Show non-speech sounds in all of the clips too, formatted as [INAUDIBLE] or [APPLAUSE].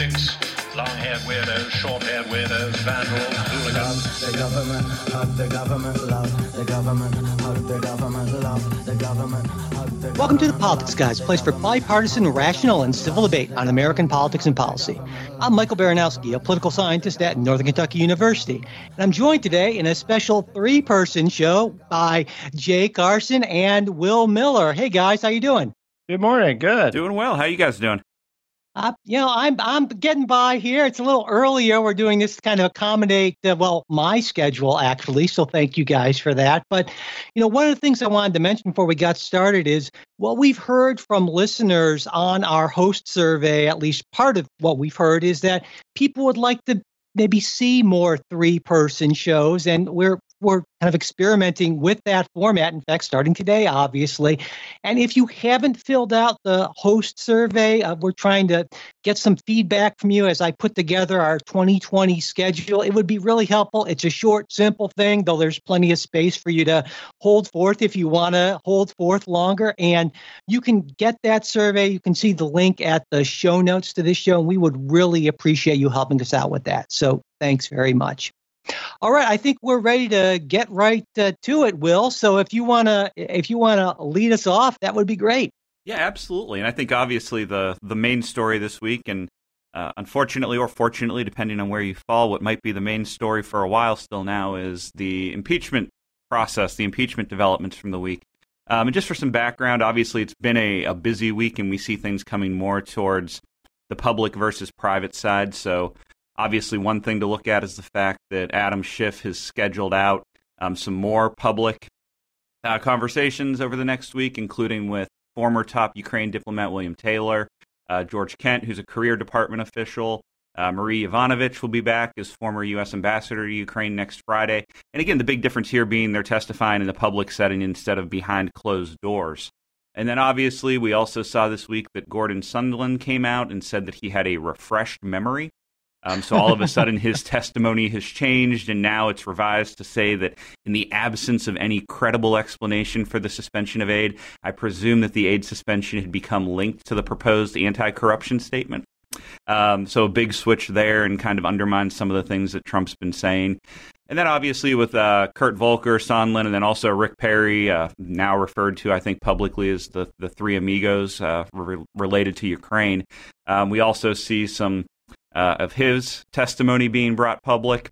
sticks, long-haired weirdos, short-haired weirdos, vandals, hooligans. The government, hug the government, love the government, hug the government, love the government, the Welcome to the Politics Guys, a place for bipartisan, rational, and civil debate on American politics and policy. I'm Michael Baranowski, a political scientist at Northern Kentucky University, and I'm joined today in a special three-person show by Jay Carson and Will Miller. Hey guys, how you doing? Good morning. Good. Doing well. How you guys doing? Uh, you know, I'm I'm getting by here. It's a little earlier. We're doing this to kind of accommodate, uh, well, my schedule actually. So thank you guys for that. But you know, one of the things I wanted to mention before we got started is what we've heard from listeners on our host survey. At least part of what we've heard is that people would like to maybe see more three-person shows, and we're we're kind of experimenting with that format. In fact, starting today, obviously. And if you haven't filled out the host survey, uh, we're trying to get some feedback from you as I put together our 2020 schedule. It would be really helpful. It's a short, simple thing, though there's plenty of space for you to hold forth if you want to hold forth longer. And you can get that survey. You can see the link at the show notes to this show, and we would really appreciate you helping us out with that. So thanks very much. All right, I think we're ready to get right uh, to it, Will. So if you wanna if you wanna lead us off, that would be great. Yeah, absolutely. And I think obviously the the main story this week, and uh, unfortunately or fortunately, depending on where you fall, what might be the main story for a while still now is the impeachment process, the impeachment developments from the week. Um, and just for some background, obviously it's been a, a busy week, and we see things coming more towards the public versus private side. So Obviously, one thing to look at is the fact that Adam Schiff has scheduled out um, some more public uh, conversations over the next week, including with former top Ukraine diplomat William Taylor, uh, George Kent, who's a career department official. Uh, Marie Yovanovitch will be back as former U.S. ambassador to Ukraine next Friday. And again, the big difference here being they're testifying in a public setting instead of behind closed doors. And then obviously, we also saw this week that Gordon Sondland came out and said that he had a refreshed memory um, so all of a sudden, his testimony has changed, and now it's revised to say that in the absence of any credible explanation for the suspension of aid, I presume that the aid suspension had become linked to the proposed anti-corruption statement. Um, so a big switch there, and kind of undermines some of the things that Trump's been saying. And then obviously with uh, Kurt Volker, Sondland, and then also Rick Perry, uh, now referred to, I think, publicly as the the three amigos uh, re- related to Ukraine. Um, we also see some uh, of his testimony being brought public.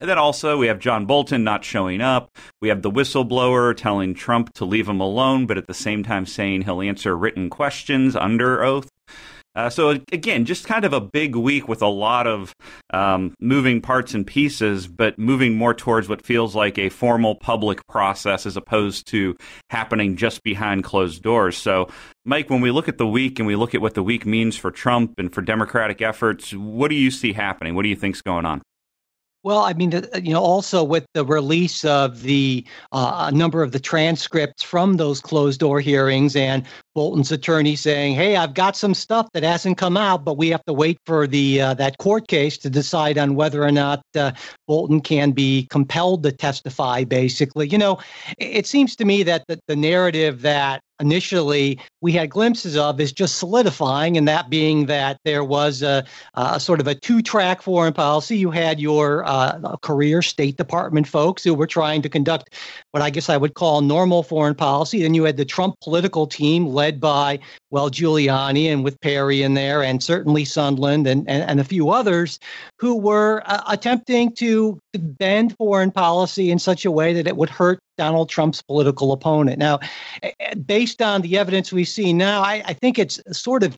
And then also, we have John Bolton not showing up. We have the whistleblower telling Trump to leave him alone, but at the same time saying he'll answer written questions under oath. Uh, so again, just kind of a big week with a lot of um, moving parts and pieces, but moving more towards what feels like a formal public process as opposed to happening just behind closed doors. So, Mike, when we look at the week and we look at what the week means for Trump and for Democratic efforts, what do you see happening? What do you think's going on? Well, I mean, you know, also with the release of the uh, number of the transcripts from those closed door hearings and Bolton's attorney saying, "Hey, I've got some stuff that hasn't come out, but we have to wait for the uh, that court case to decide on whether or not uh, Bolton can be compelled to testify." Basically, you know, it seems to me that the, the narrative that initially we had glimpses of is just solidifying, and that being that there was a, a sort of a two-track foreign policy. You had your uh, career State Department folks who were trying to conduct what I guess I would call normal foreign policy. Then you had the Trump political team led by, well, Giuliani and with Perry in there, and certainly Sondland and, and, and a few others who were uh, attempting to bend foreign policy in such a way that it would hurt Donald Trump's political opponent. Now, based on the evidence we see now, I, I think it's sort of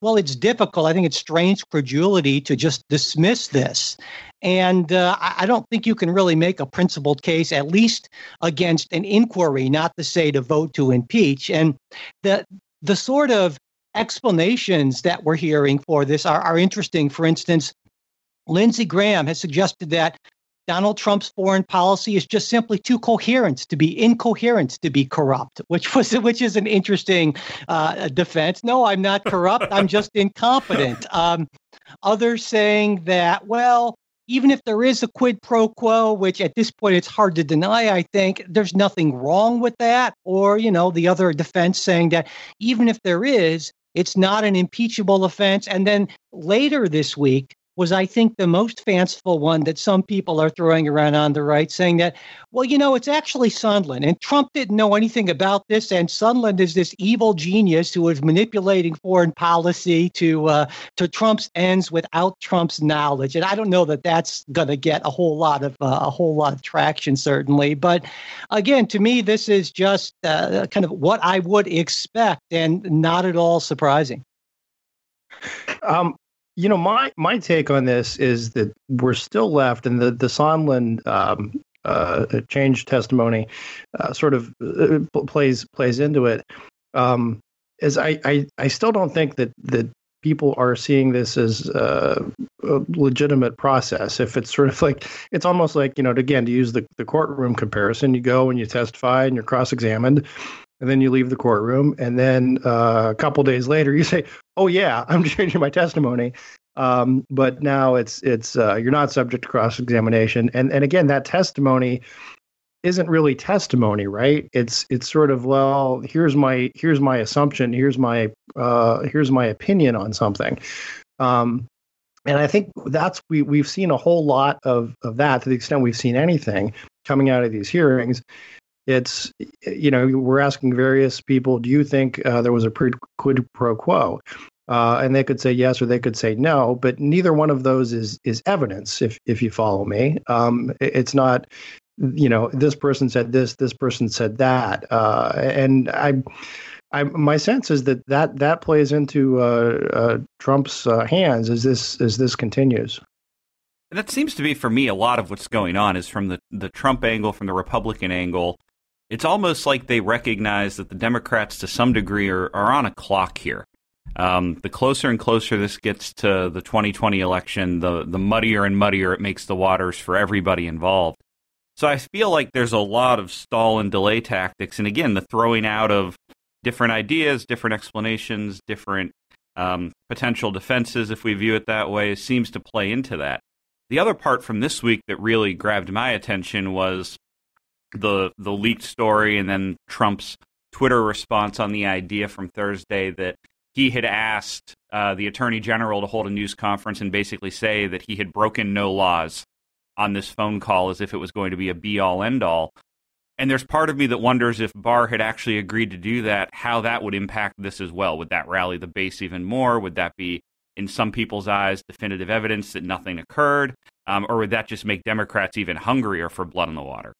well, it's difficult. I think it's strange credulity to just dismiss this. And uh, I don't think you can really make a principled case, at least against an inquiry, not to say to vote to impeach. And the the sort of explanations that we're hearing for this are, are interesting. For instance, Lindsey Graham has suggested that Donald Trump's foreign policy is just simply too coherent to be incoherent to be corrupt, which was which is an interesting uh, defense. No, I'm not corrupt. I'm just incompetent. [LAUGHS] Um, others saying that, well, even if there is a quid pro quo, which at this point it's hard to deny, I think there's nothing wrong with that. Or, you know, the other defense saying that even if there is, It's not an impeachable offense. And then later this week, was, I think, the most fanciful one that some people are throwing around on the right, saying that, well, you know, it's actually Sondland. And Trump didn't know anything about this. And Sondland is this evil genius who is manipulating foreign policy to, uh, to Trump's ends without Trump's knowledge. And I don't know that that's going to get a whole lot of uh, a whole lot of traction, certainly. But again, to me, this is just uh, kind of what I would expect and not at all surprising. Um, you know, my my take on this is that we're still left, and the the Sondland um, uh, change testimony uh, sort of uh, plays plays into it. Um, is I, I I still don't think that that people are seeing this as uh, a legitimate process. If it's sort of like, it's almost like, you know, again, to use the, the courtroom comparison, you go and you testify and you're cross examined, and then you leave the courtroom and then uh, a couple days later you say oh yeah [LAUGHS] i'm changing my testimony. Um, but now it's it's uh, you're not subject to cross examination and and again that testimony isn't really testimony right? It's it's sort of well here's my here's my assumption here's my uh, here's my opinion on something. Um, and i think that's we we've seen a whole lot of of that to the extent we've seen anything coming out of these hearings it's you know we're asking various people do you think uh, there was a quid pro quo? Uh, and they could say yes or they could say no but neither one of those is is evidence if if you follow me. Um, it's not you know this person said this this person said that. Uh, and i I, my sense is that that, that plays into uh, uh, Trump's uh, hands as this as this continues. That seems to be for me a lot of what's going on is from the, the Trump angle, from the Republican angle it's almost like they recognize that the Democrats, to some degree, are, are on a clock here. Um, the closer and closer this gets to the 2020 election, the the muddier and muddier it makes the waters for everybody involved. So I feel like there's a lot of stall and delay tactics, and again, the throwing out of different ideas, different explanations, different um, potential defenses, if we view it that way, seems to play into that. The other part from this week that really grabbed my attention was the the leaked story and then Trump's Twitter response on the idea from Thursday that he had asked uh, the attorney general to hold a news conference and basically say that he had broken no laws on this phone call as if it was going to be a be all end all. And there's part of me that wonders if Barr had actually agreed to do that, how that would impact this as well. Would that rally the base even more? Would that be, in some people's eyes, definitive evidence that nothing occurred? Um, or would that just make Democrats even hungrier for blood in the water?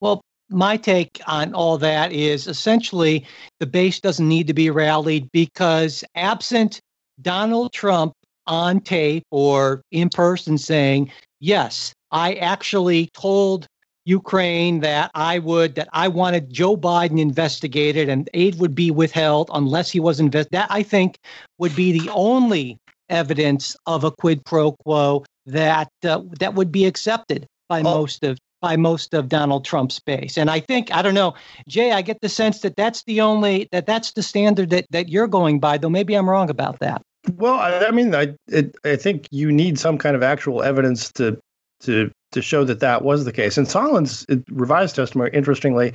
Well, my take on all that is essentially the base doesn't need to be rallied because absent Donald Trump on tape or in person saying, yes, I actually told Ukraine that I would that I wanted Joe Biden investigated and aid would be withheld unless he was investigated. That I think would be the only evidence of a quid pro quo that uh, that would be accepted by oh. most of by most of Donald Trump's base. And I think I don't know, Jay. I get the sense that that's the only that that's the standard that that you're going by. Though maybe I'm wrong about that. Well, I, I mean, I it, I think you need some kind of actual evidence to to to show that that was the case. And Sondland's revised testimony, interestingly,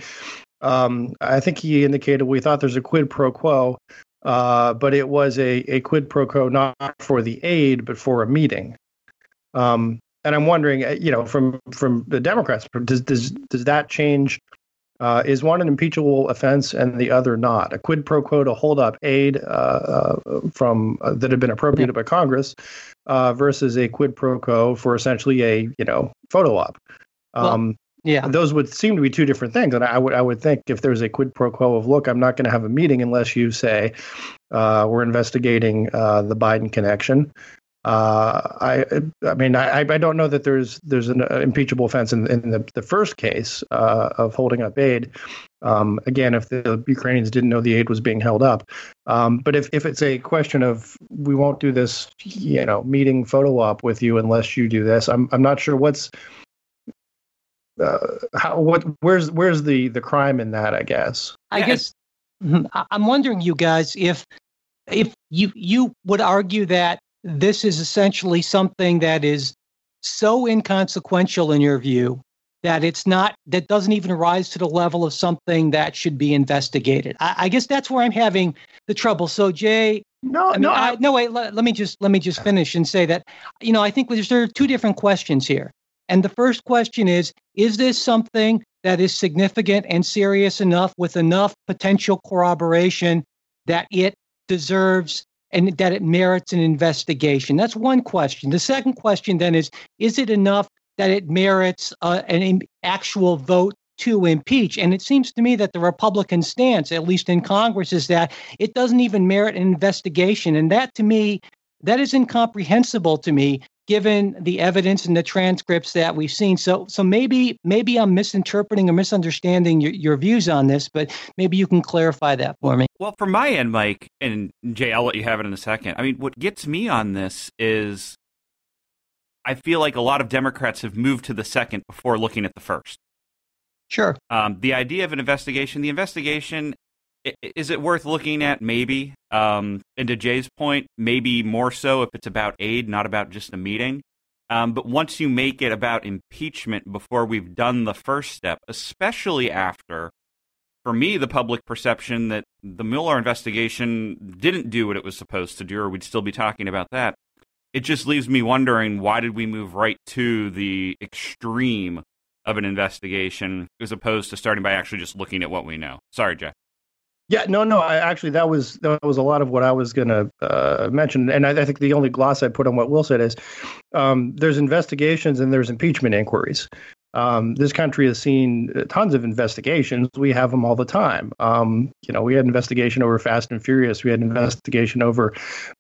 um, I think he indicated we thought there's a quid pro quo, uh, but it was a, a quid pro quo not for the aid, but for a meeting. Um, and I'm wondering, uh, you know, from from the Democrats, does does does that change? Uh, is one an impeachable offense and the other not? A quid pro quo to hold up aid uh, uh, from uh, that had been appropriated by Congress uh, versus a quid pro quo for essentially a you know photo op. Um, well, yeah, those would seem to be two different things. And I would I would think if there's a quid pro quo of look, I'm not going to have a meeting unless you say we're investigating the Biden connection. Uh, I I mean I, I don't know that there's there's an uh, impeachable offense in, in the, the first case uh, of holding up aid. Um, again, if the Ukrainians didn't know the aid was being held up, um, but if, if it's a question of we won't do this, you know, meeting photo op with you unless you do this, I'm I'm not sure what's uh, how what where's where's the the crime in that? I guess. I guess mm-hmm, I'm wondering, you guys, if if you you would argue that this is essentially something that is so inconsequential in your view that it's not that doesn't even rise to the level of something that should be investigated. I, I guess that's where I'm having the trouble. So Jay, No, I mean, no, I, I, no, wait. Let, let me just let me just finish and say that, you know, I think there's there are two different questions here, and the first question is: Is this something that is significant and serious enough with enough potential corroboration that it deserves and that it merits an investigation? That's one question. The second question then is: Is it enough that it merits uh, an actual vote? To impeach. And it seems to me that the Republican stance, at least in Congress, is that it doesn't even merit an investigation. And that to me, that is incomprehensible to me, given the evidence and the transcripts that we've seen. So, so maybe, maybe I'm misinterpreting or misunderstanding your, your views on this, but maybe you can clarify that for me. Well, from my end, Mike and Jay, I'll let you have it in a second. I mean, what gets me on this is I feel like a lot of Democrats have moved to the second before looking at the first. Sure. Um, the idea of an investigation, the investigation, is it worth looking at? Maybe. Um, and to Jay's point, maybe more so if it's about aid, not about just a meeting. Um, but once you make it about impeachment before we've done the first step, especially after, for me, the public perception that the Mueller investigation didn't do what it was supposed to do, or we'd still be talking about that, it just leaves me wondering why did we move right to the extreme of an investigation as opposed to starting by actually just looking at what we know. Sorry, Jeff. Yeah, no, no. I actually that was that was a lot of what I was going to uh, mention, and I, I think the only gloss I put on what Will said is um, there's investigations and there's impeachment inquiries. Um, this country has seen tons of investigations. We have them all the time. Um, you know, we had investigation over Fast and Furious. We had investigation over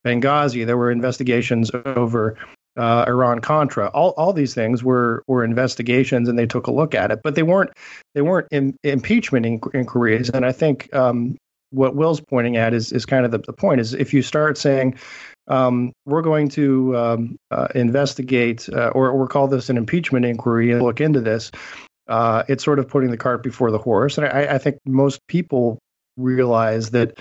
Benghazi. There were investigations over uh, Iran Contra. All all these things were were investigations, and they took a look at it, but they weren't they weren't im- impeachment inqu- inquiries. And I think um, what Will's pointing at is is kind of the, the point is if you start saying um, we're going to um, uh, investigate uh, or or call this an impeachment inquiry and look into this, uh, it's sort of putting the cart before the horse. And I, I think most people realize that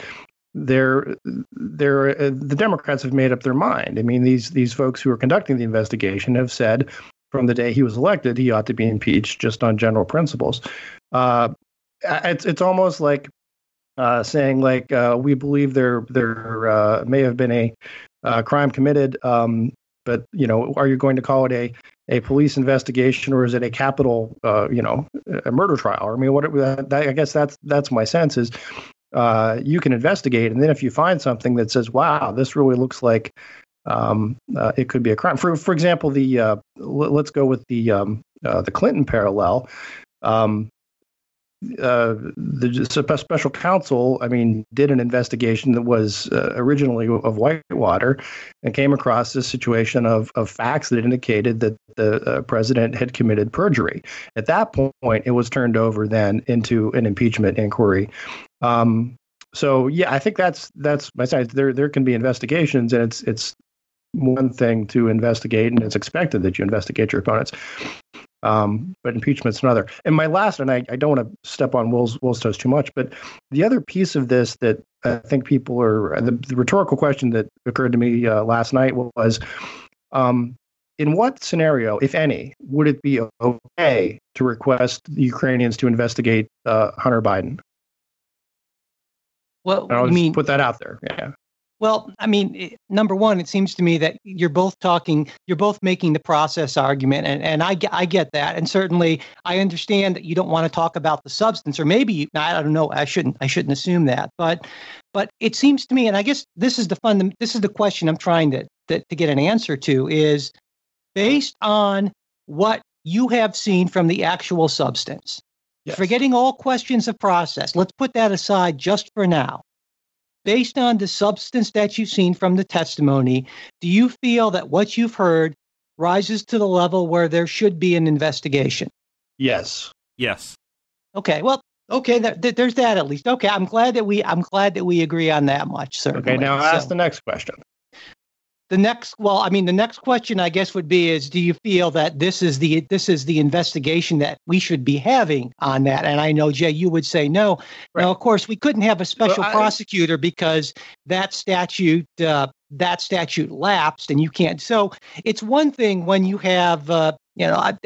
they're they're uh, the Democrats have made up their mind. I mean, these these folks who are conducting the investigation have said from the day he was elected he ought to be impeached just on general principles. Uh, it's it's almost like uh, saying like uh, we believe there there uh, may have been a uh, crime committed, um, but you know, are you going to call it a a police investigation or is it a capital uh, you know a murder trial? I mean, what that, I guess that's that's my sense is uh, you can investigate, and then if you find something that says, "Wow, this really looks like um, uh, it could be a crime," for for example, the uh, l- let's go with the um, uh, the Clinton parallel. Um, uh, the special counsel, I mean, did an investigation that was originally of Whitewater, and came across this situation of of facts that indicated that the president had committed perjury. At that point, it was turned over then into an impeachment inquiry. Um, so yeah, I think that's that's my side. There there can be investigations, and it's it's one thing to investigate, and it's expected that you investigate your opponents. Um, but impeachment's another. And my last, and I, I don't want to step on Will's Will's toes too much, but the other piece of this that I think people are the, the rhetorical question that occurred to me uh, last night was, um, in what scenario, if any, would it be okay to request the Ukrainians to investigate uh, Hunter Biden? Well, just mean put that out there. Yeah. Well, I mean, it- number one, it seems to me that you're both talking, you're both making the process argument, and, and I, get- I get that, and certainly I understand that you don't want to talk about the substance, or maybe you, I don't know, I shouldn't, I shouldn't assume that, but, but it seems to me, and I guess this is the fund, this is the question I'm trying to, to, to get an answer to, is based on what you have seen from the actual substance, Yes. forgetting all questions of process, let's put that aside just for now based on the substance that you've seen from the testimony, do you feel that what you've heard rises to the level where there should be an investigation? Yes. Yes. Okay, well, okay, that, that- there's that at least. Okay, I'm glad that we I'm glad that we agree on that much. Certainly. Okay. Now ask the next question. The next well i mean the next question i guess would be is do you feel that this is the this is the investigation that we should be having on that and i know jay you would say no Right. now of course we couldn't have a special Well, I- prosecutor because that statute uh, that statute lapsed and you can't so it's one thing when you have uh, you know I,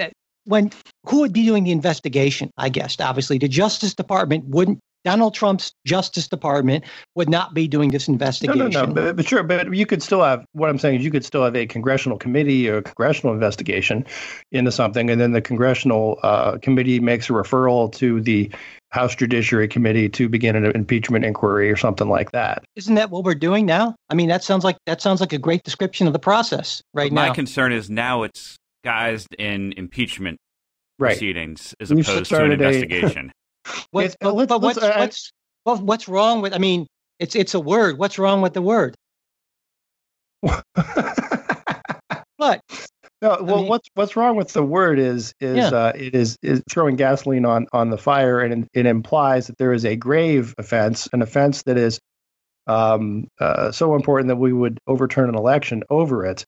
when who would be doing the investigation? I guess obviously the Justice Department wouldn't. Donald Trump's Justice Department would not be doing this investigation. no, no. But, but sure, but you could still have. What I'm saying is, you could still have a congressional committee or a congressional investigation into something, and then the congressional uh, committee makes a referral to the House Judiciary Committee to begin an impeachment inquiry or something like that. Isn't that what we're doing now? I mean, that sounds like that sounds like a great description of the process right My now. My concern is now it's guised in impeachment Right. proceedings as We've opposed to an investigation. [LAUGHS] What's, uh, but, but what's, I- what's, well, what's wrong with? I mean, it's it's a word. What's wrong with the word? [LAUGHS] What? No, well, mean- what's what's wrong with the word is is Yeah. uh, it is is throwing gasoline on on the fire, and it, it implies that there is a grave offense, an offense that is um, uh, so important that we would overturn an election over it.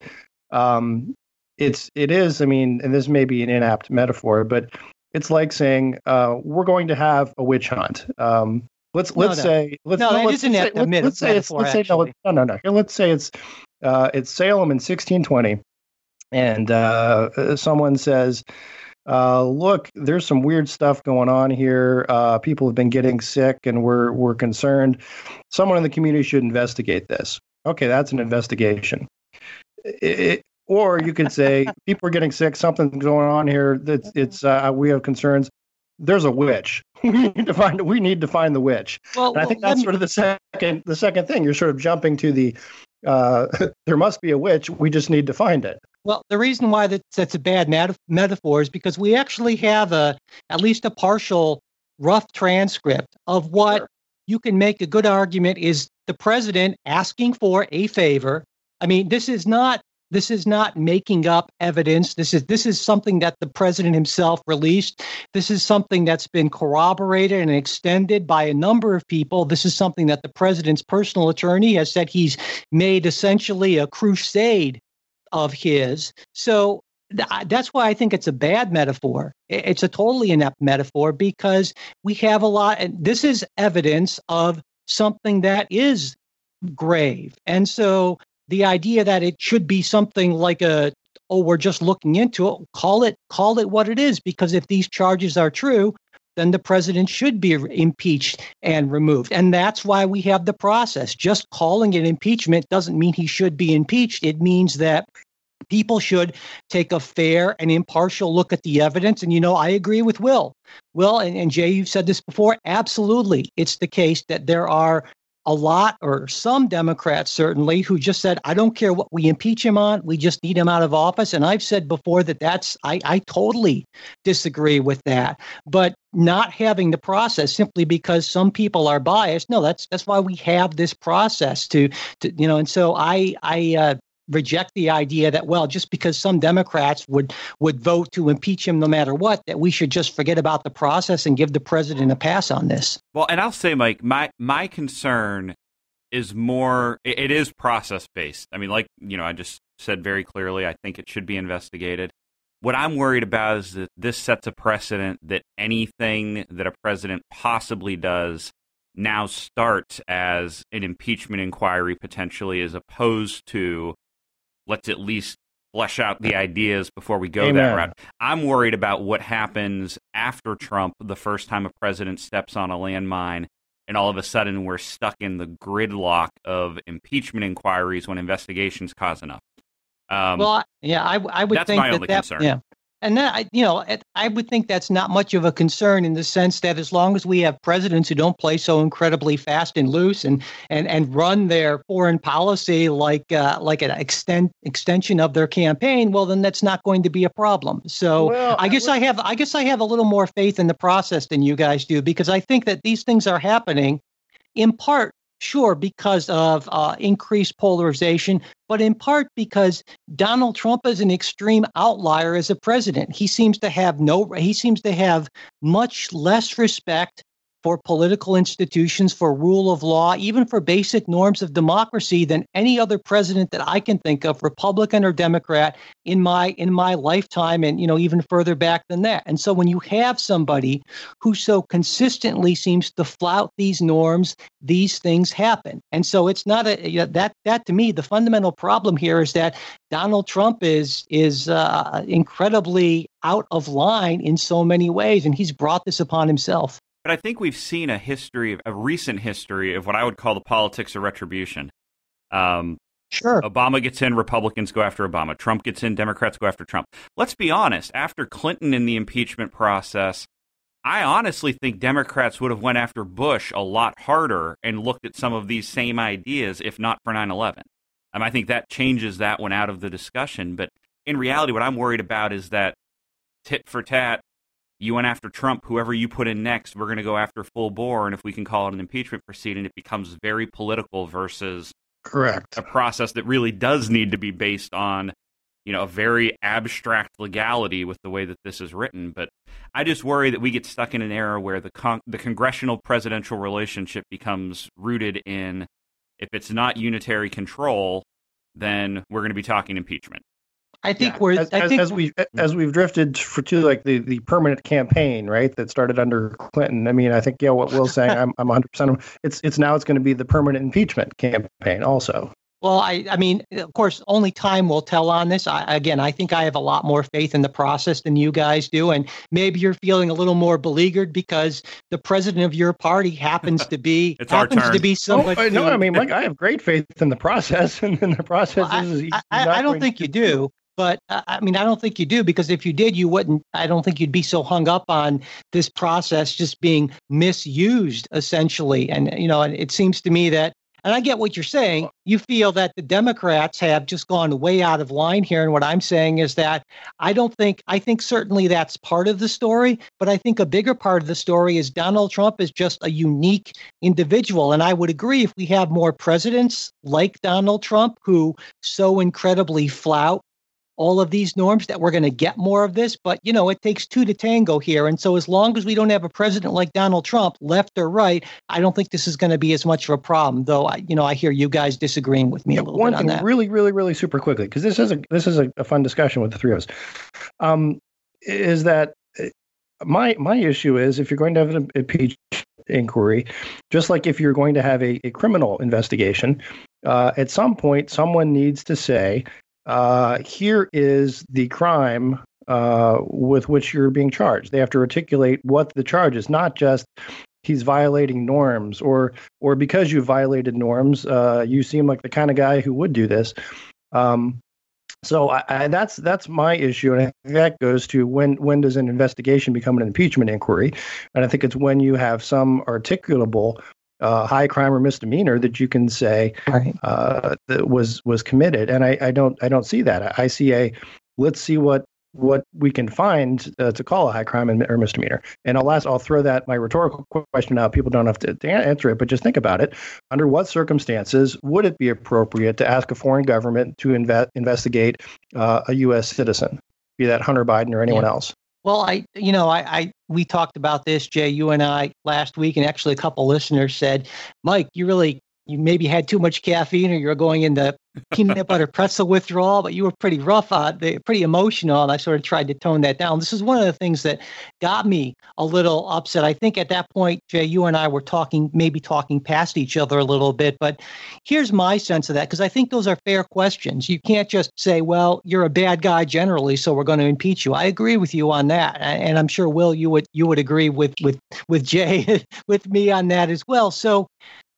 Um, it's it is, I mean, and this may be an inapt metaphor, but it's like saying uh, we're going to have a witch hunt. Um, let's No, let's no. say let's No, that let's, isn't let's say, let's, let's say it's let's say no, no no no Here, let's say it's uh, it's Salem in 1620 and uh, uh, someone says, uh, "Look, there's some weird stuff going on here. Uh, people have been getting sick, and we're we're concerned. Someone in the community should investigate this." Okay, that's an investigation. It- or you could say, [LAUGHS] "People are getting sick. Something's going on here. That's it's uh, we have concerns." There's a witch. [LAUGHS] We need to find. We need to find the witch. Well, And I think well, that's sort of the second the second thing. You're sort of jumping to the uh, [LAUGHS] there must be a witch. We just need to find it. Well, the reason why that, that's a bad meta- metaphor is because we actually have a at least a partial rough transcript of what Sure. you can make a good argument is the president asking for a favor. I mean, this is not this is not making up evidence. This is this is something that the president himself released. This is something that's been corroborated and extended by a number of people. This is something that the president's personal attorney has said he's made essentially a crusade of his. So that's why I think it's a bad metaphor. It's a totally inept metaphor because we have a lot, and this is evidence of something that is grave. And so the idea that it should be something like a oh we're just looking into it call it call it what it is because if these charges are true then the president should be impeached and removed. And that's why we have the process. Just calling it impeachment doesn't mean he should be impeached. It means that people should take a fair and impartial look at the evidence. And you know i agree with will. Will and, and jay you've said this before absolutely it's the case that there are a lot or some Democrats certainly who just said, I don't care what we impeach him on, we just need him out of office. And I've said before that that's, I, I totally disagree with that. But not having the process simply because some people are biased, no, that's that's why we have this process to, to you know, and so I I uh, reject the idea that well just because some democrats would would vote to impeach him no matter what that we should just forget about the process and give the president a pass on this Well, and I'll say, Mike, my my concern is more. It, is process based. I mean, like you know, I just said very clearly. I think it should be investigated. What I'm worried about is that this sets a precedent that anything that a president possibly does now starts as an impeachment inquiry potentially, as opposed to let's at least flesh out the ideas before we go that route. I'm worried about what happens after Trump, the first time a president steps on a landmine, and all of a sudden we're stuck in the gridlock of impeachment inquiries when investigations cause enough. Um, well yeah i, I would that's think my that only that concern. yeah and that I, you know, I would think that's not much of a concern in the sense that as long as we have presidents who don't play so incredibly fast and loose and and and run their foreign policy like uh, like an extend extension of their campaign, well, then that's not going to be a problem. So Well, I guess would- I have I guess I have a little more faith in the process than you guys do because I think that these things are happening in part, sure, because of uh, increased polarization, but in part because Donald Trump is an extreme outlier as a president. He seems to have no, he seems to have much less respect for political institutions, for rule of law, even for basic norms of democracy than any other president that I can think of, Republican or Democrat, in my in my lifetime, and you know even further back than that. And so when you have somebody who so consistently seems to flout these norms, these things happen. And so it's not a that that to me the fundamental problem here is that Donald Trump is is uh, incredibly out of line in so many ways, and he's brought this upon himself. But I think we've seen a history, a recent history of what I would call the politics of retribution. Um, Sure. Obama gets in, Republicans go after Obama. Trump gets in, Democrats go after Trump. Let's be honest. After Clinton in the impeachment process, I honestly think Democrats would have went after Bush a lot harder and looked at some of these same ideas if not for 9/11. Um, I think that changes that one out of the discussion. But in reality, what I'm worried about is that tit for tat, you went after Trump, whoever you put in next, we're going to go after full bore. And if we can call it an impeachment proceeding, it becomes very political versus Correct. a process that really does need to be based on, you know, a very abstract legality with the way that this is written. But I just worry that we get stuck in an era where the con- the congressional presidential relationship becomes rooted in if it's not unitary control, then we're going to be talking impeachment. I think Yeah. we're. as, I as- think as we hmm. as we've drifted for to like the, the permanent campaign, right? That started under Clinton. I mean, I think yeah, what Will's saying, I'm I'm 100. percent It's it's now it's going to be the permanent impeachment campaign also. Well, I, I mean, of course, only time will tell on this. I, again, I think I have a lot more faith in the process than you guys do, and maybe you're feeling a little more beleaguered because the president of your party happens to be [LAUGHS] It's our happens to turn. be Oh, somebody. I- no, I mean, like I have great faith in the process, [LAUGHS] and in the process Well, is he's I, I, I don't think to- you do. But I mean, I don't think you do because if you did, you wouldn't. I don't think you'd be so hung up on this process just being misused, essentially. And you know, and it seems to me that, and I get what you're saying. You feel that the Democrats have just gone way out of line here. And what I'm saying is that I don't think. I think certainly that's part of the story, but I think a bigger part of the story is Donald Trump is just a unique individual. And I would agree if we have more presidents like Donald Trump who so incredibly flout all of these norms that we're going to get more of this but you know it takes two to tango here and so as long as we don't have a president like donald trump left or right i don't think this is going to be as much of a problem though i you know i hear you guys disagreeing with me a little one bit on thing that really, really, really super quickly, because this is a this is a, a fun discussion with the three of us. Um, is that uh, my my issue is if you're going to have an impeachment inquiry, just like if you're going to have a, a criminal investigation, uh, at some point someone needs to say, uh, here is the crime uh, with which you're being charged. They have to articulate what the charge is, not just he's violating norms or or because you violated norms, uh, you seem like the kind of guy who would do this. Um, so I, I, that's that's my issue, and that goes to when when does an investigation become an impeachment inquiry? And I think it's when you have some articulable uh, high crime or misdemeanor that you can say right uh, that was was committed. And I, I don't I don't see that. I see a let's see what what we can find uh, to call a high crime and, or misdemeanor. And I'll ask, I'll throw that my rhetorical question out. People don't have to, to answer it, but just think about it. Under what circumstances would it be appropriate to ask a foreign government to inve- investigate uh, a U.S. citizen, be that Hunter Biden or anyone Yeah. else? Well, I, you know, I, I, we talked about this, Jay, you and I last week, and actually a couple listeners said, Mike, you really, you maybe had too much caffeine or you're going into [LAUGHS] peanut butter pretzel withdrawal, but you were pretty rough on the pretty emotional. And I sort of tried to tone that down. This is one of the things that got me a little upset. I think at that point, Jay, you and I were talking, maybe talking past each other a little bit, but here's my sense of that because I think those are fair questions. You can't just say, well, you're a bad guy generally, so we're going to impeach you. I agree with you on that. And I'm sure Will, you would you would agree with with with Jay [LAUGHS] with me on that as well. So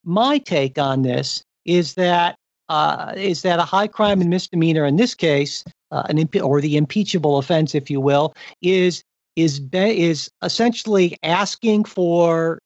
my take on this is that uh, is that a high crime and misdemeanor in this case, uh, an impe- or the impeachable offense, if you will, is is be- is essentially asking for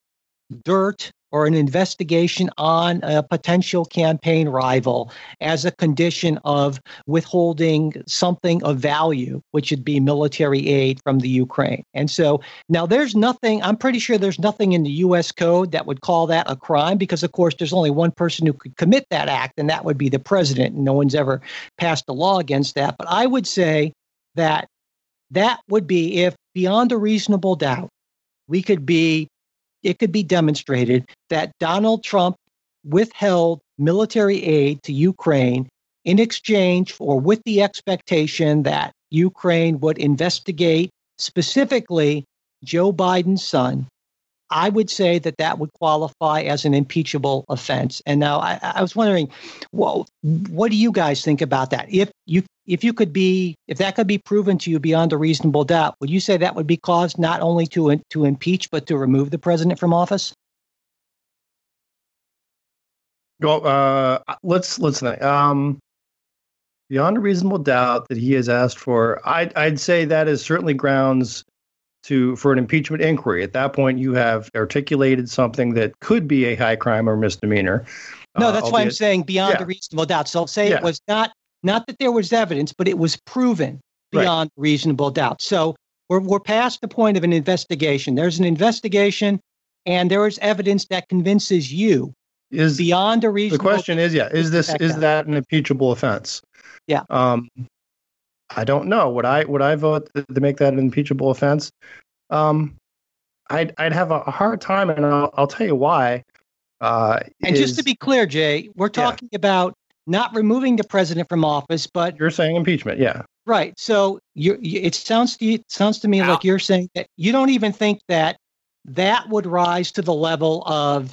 dirt or an investigation on a potential campaign rival as a condition of withholding something of value, which would be military aid from the Ukraine. And so now there's nothing, I'm pretty sure there's nothing in the US code that would call that a crime because, of course, there's only one person who could commit that act, and that would be the president. And no one's ever passed a law against that. But I would say that that would be if beyond a reasonable doubt, we could be it could be demonstrated that Donald Trump withheld military aid to Ukraine in exchange or with the expectation that Ukraine would investigate specifically Joe Biden's son, I would say that that would qualify as an impeachable offense. And now I, I, was wondering, well, what do you guys think about that? If if you could be if that could be proven to you beyond a reasonable doubt, would you say that would be cause not only to to impeach but to remove the president from office? Well, uh, let's let's. Um, beyond a reasonable doubt that he has asked for, I'd I'd say that is certainly grounds to for an impeachment inquiry. At that point, you have articulated something that could be a high crime or misdemeanor. No, that's uh, why I'm saying beyond yeah. a reasonable doubt. So I'll say yeah. it was not not that there was evidence, but it was proven beyond right. reasonable doubt. So we're we're past the point of an investigation. There's an investigation, and there is evidence that convinces you is beyond a reasonable. The question is, yeah, is this is that an impeachable offense? Yeah. Um, I don't know. Would I would I vote to make that an impeachable offense? Um, I'd I'd have a hard time, and I'll, I'll tell you why. Uh, and is, just to be clear, Jay, we're talking yeah. about not removing the president from office, but you're saying impeachment, yeah. Right. So you, it sounds to you, sounds to me Ow. like you're saying that you don't even think that that would rise to the level of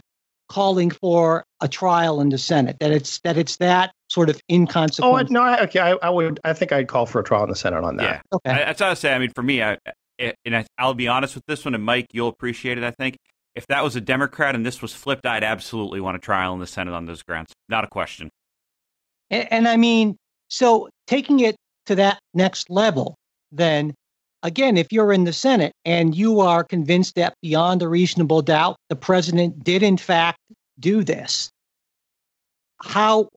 calling for a trial in the Senate. That it's that it's that sort of inconsequential. Oh no, I, okay. I, I, would. I think I'd call for a trial in the Senate on that. Yeah. Okay. I, that's what I was saying. I mean, for me, I, and I, I'll be honest with this one, and Mike, you'll appreciate it. I think if that was a Democrat and this was flipped, I'd absolutely want a trial in the Senate on those grounds. Not a question. And, and I mean, so taking it to that next level, then again, if you're in the Senate and you are convinced that beyond a reasonable doubt the president did in fact do this, how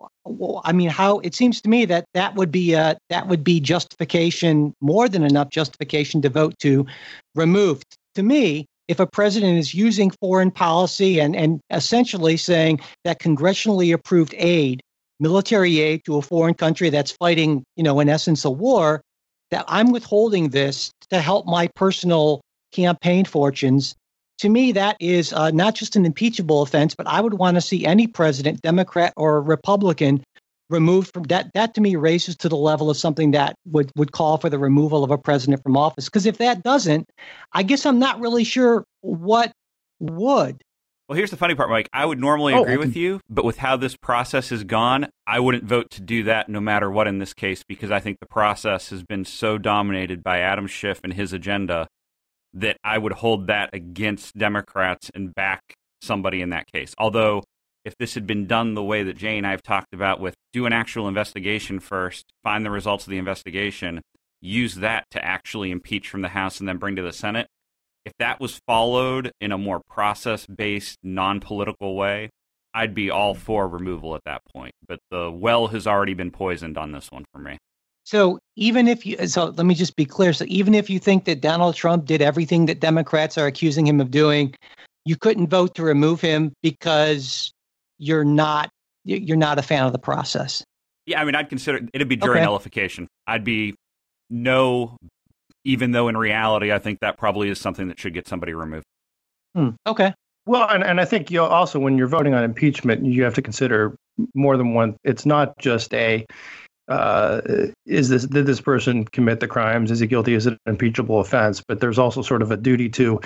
I mean, how it seems to me that that would be uh, that would be justification more than enough justification to vote to remove. To me, if a president is using foreign policy and and essentially saying that congressionally approved aid, military aid to a foreign country that's fighting, you know, in essence, a war, that I'm withholding this to help my personal campaign fortunes to me, that is uh, not just an impeachable offense, but I would want to see any president, Democrat or Republican, removed from that. That to me raises to the level of something that would, would call for the removal of a president from office. Because if that doesn't, I guess I'm not really sure what would. Well, here's the funny part, Mike. I would normally oh, agree with you, but with how this process has gone, I wouldn't vote to do that no matter what in this case because I think the process has been so dominated by Adam Schiff and his agenda that I would hold that against Democrats and back somebody in that case. Although, if this had been done the way that Jay and I have talked about, with do an actual investigation first, find the results of the investigation, use that to actually impeach from the House and then bring to the Senate, if that was followed in a more process based, non political way, I'd be all for removal at that point. But the well has already been poisoned on this one for me. So even if you, so let me just be clear. So even if you think that Donald Trump did everything that Democrats are accusing him of doing, you couldn't vote to remove him because you're not you're not a fan of the process. Yeah, I mean, I'd consider it'd be jury okay. nullification. I'd be no, even though in reality, I think that probably is something that should get somebody removed. Hmm. Okay. Well, and, and I think you also when you're voting on impeachment, you have to consider more than one. It's not just a uh, is this did this person commit the crimes? Is he guilty? Is it an impeachable offense? But there's also sort of a duty to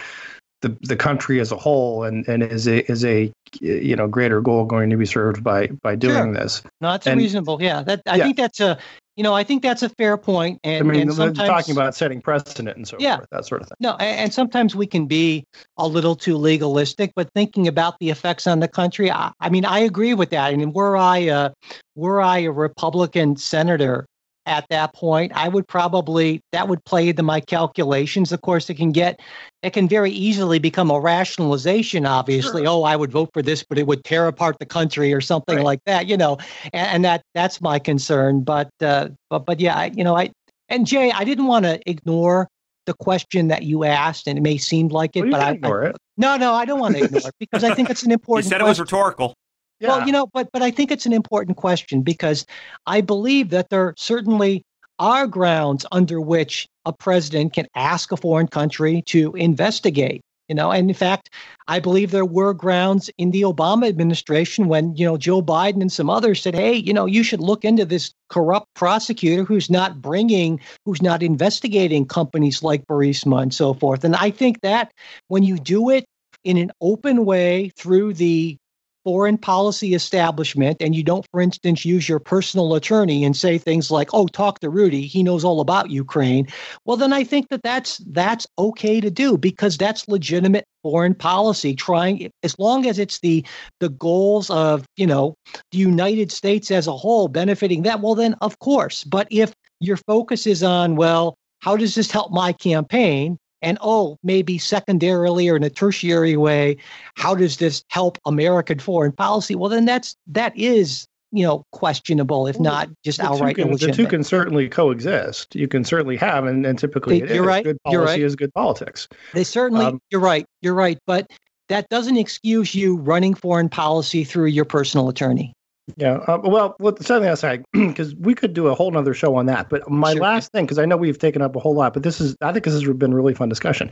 the the country as a whole, and and is a is a you know greater goal going to be served by by doing sure. this? No, that's and, reasonable. Yeah, that I yeah. think that's a you know, I think that's a fair. And, I mean, and sometimes, talking about setting precedent and so yeah, forth, that sort of thing. No, and, and, sometimes we can be a little too legalistic, but thinking about the effects on the country, I, I mean, I agree with that. And were I a, were I a Republican senator at that point, I would probably that would play into my calculations. Of course, it can get it can very easily become a rationalization. Obviously, sure. oh, I would vote for this, but it would tear apart the country or something right. like that. You know, and, and, that that's my concern. But uh, but but yeah, I, you know, I and Jay, I didn't want to ignore the question that you asked, and it may seem like it, well, but I, ignore I, it. No, no, I don't want to ignore it because I think it's an [LAUGHS] important. You said it was rhetorical. Yeah. Well, you know, but but I think it's an important question because I believe that there certainly are grounds under which a president can ask a foreign country to investigate You know, and in fact, I believe there were grounds in the Obama administration when, you know, Joe Biden and some others said, hey, you know, you should look into this corrupt prosecutor who's not bringing, who's not investigating companies like Burisma and so forth. And I think that when you do it in an open way through the foreign policy establishment and you don't, for instance, use your personal attorney and say things like, "Oh, talk to Rudy; he knows all about Ukraine," well, then I think that that's that's okay to do because that's legitimate foreign policy. Trying as long as it's the the goals of you know the United States as a whole benefiting that, well, then of course. But if your focus is on well, how does this help my campaign? And oh maybe secondarily or in a tertiary way how does this help american foreign policy? Well then that's that is you know questionable if not just the outright can, the two can certainly coexist. You can certainly have and, and typically they, you're is. right good you're right. is good politics. They certainly um, you're right you're right but that doesn't excuse you running foreign policy through your personal attorney yeah. Uh, well, with something else, because we could do a whole nother show on that. But my sure. last thing, because I know we've taken up a whole lot, but this is, I think this has been a really fun discussion.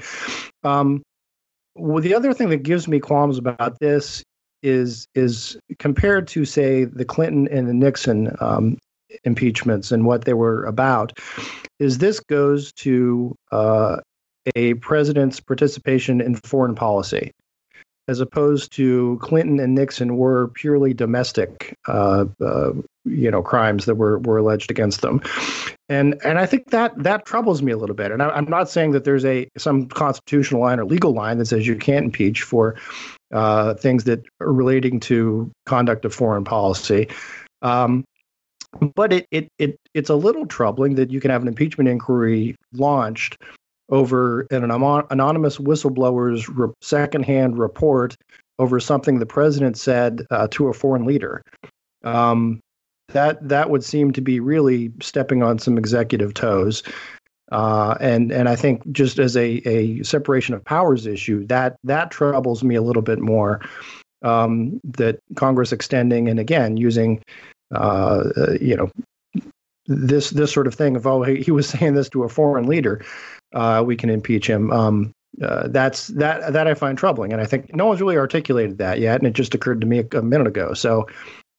Um, well, the other thing that gives me qualms about this is is compared to say the Clinton and the Nixon um, impeachments and what they were about, is this goes to uh, a president's participation in foreign policy as opposed to Clinton and Nixon were purely domestic, uh, uh, you know, crimes that were were alleged against them, and and I think that that troubles me a little bit. And I, am not saying that there's a some constitutional line or legal line that says you can't impeach for uh, things that are relating to conduct of foreign policy. Um, but it, it it it's a little troubling that you can have an impeachment inquiry launched over an anonymous whistleblower's re- secondhand report over something the president said uh, to a foreign leader. Um, that that would seem to be really stepping on some executive toes. Uh, and and I think just as a, a separation of powers issue, that that troubles me a little bit more. Um, that Congress extending and again using, uh, you know, this this sort of thing of oh he, he was [LAUGHS] saying this to a foreign leader uh, we can impeach him. Um, uh, that's that that I find troubling, and I think no one's really articulated that yet, and it just occurred to me a, a minute ago. So,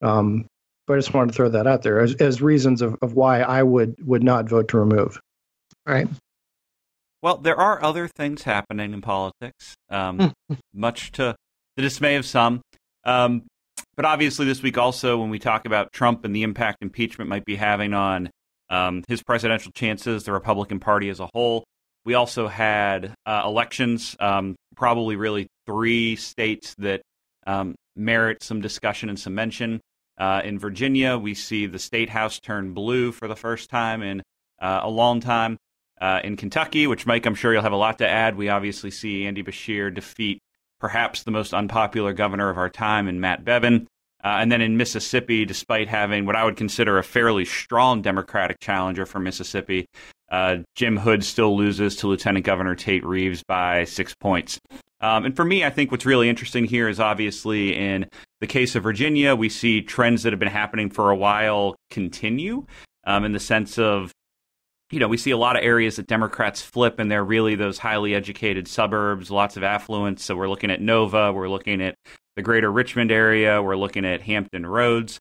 um, but I just wanted to throw that out there as, as reasons of, of why I would would not vote to remove. Right. Well, there are other things happening in politics, um, much to the dismay of some. Um, but obviously, this week also, when we talk about Trump and the impact impeachment might be having on um, his presidential chances, the Republican Party as a whole, we also had uh, elections, um, probably really three states that um, merit some discussion and some mention. Uh, in Virginia, we see the state house turn blue for the first time in uh, a long time. Uh, in Kentucky, which Mike, I'm sure you'll have a lot to add, we obviously see Andy Beshear defeat perhaps the most unpopular governor of our time in Matt Bevin. Uh, and then in Mississippi, despite having what I would consider a fairly strong Democratic challenger for Mississippi, uh, Jim Hood still loses to Lieutenant Governor Tate Reeves by six points. Um, and for me, I think what's really interesting here is obviously in the case of Virginia, we see trends that have been happening for a while continue um, in the sense of, you know, we see a lot of areas that Democrats flip, and they're really those highly educated suburbs, lots of affluence. So we're looking at Nova, we're looking at the greater Richmond area, we're looking at Hampton Roads.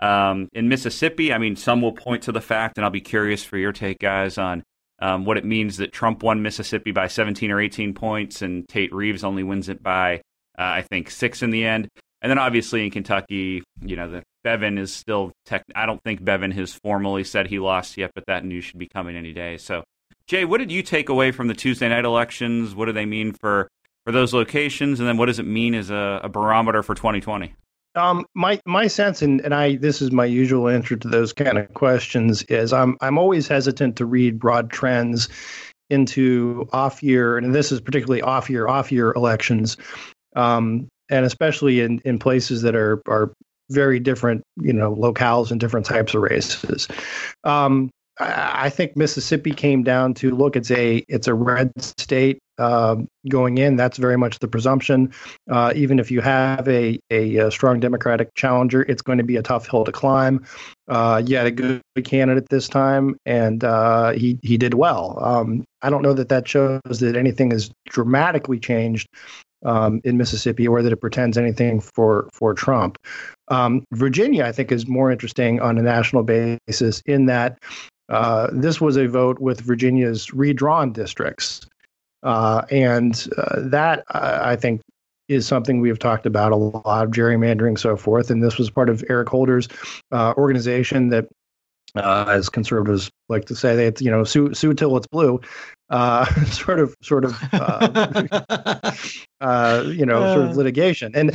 Um, in Mississippi, I mean, some will point to the fact, and I'll be curious for your take, guys, on um, what it means that Trump won Mississippi by 17 or 18 points, and Tate Reeves only wins it by, uh, I think, six in the end. And then obviously in Kentucky, you know, the Bevin is still tech. I don't think Bevin has formally said he lost yet, but that news should be coming any day. So, Jay, what did you take away from the Tuesday night elections? What do they mean for for those locations, and then what does it mean as a, a barometer for 2020? Um, my my sense, and, and I this is my usual answer to those kind of questions is I'm I'm always hesitant to read broad trends into off year, and this is particularly off year off year elections, um, and especially in, in places that are are very different, you know, locales and different types of races. Um, I think Mississippi came down to look. It's a it's a red state. Uh, going in. That's very much the presumption. Uh, even if you have a, a, a, strong Democratic challenger, it's going to be a tough hill to climb. Uh, you had a good candidate this time, and uh, he he did well. Um, I don't know that that shows that anything has dramatically changed um, in Mississippi or that it pretends anything for for Trump. Um, Virginia, I think, is more interesting on a national basis in that uh, this was a vote with Virginia's redrawn districts. Uh, and uh, that, I think, is something we've talked about a lot of gerrymandering, so forth. And this was part of Eric Holder's uh, organization that, uh, as conservatives like to say, they you know sue sue till it's blue. Uh, [LAUGHS] sort of, sort of, [LAUGHS] you know, sort of litigation, and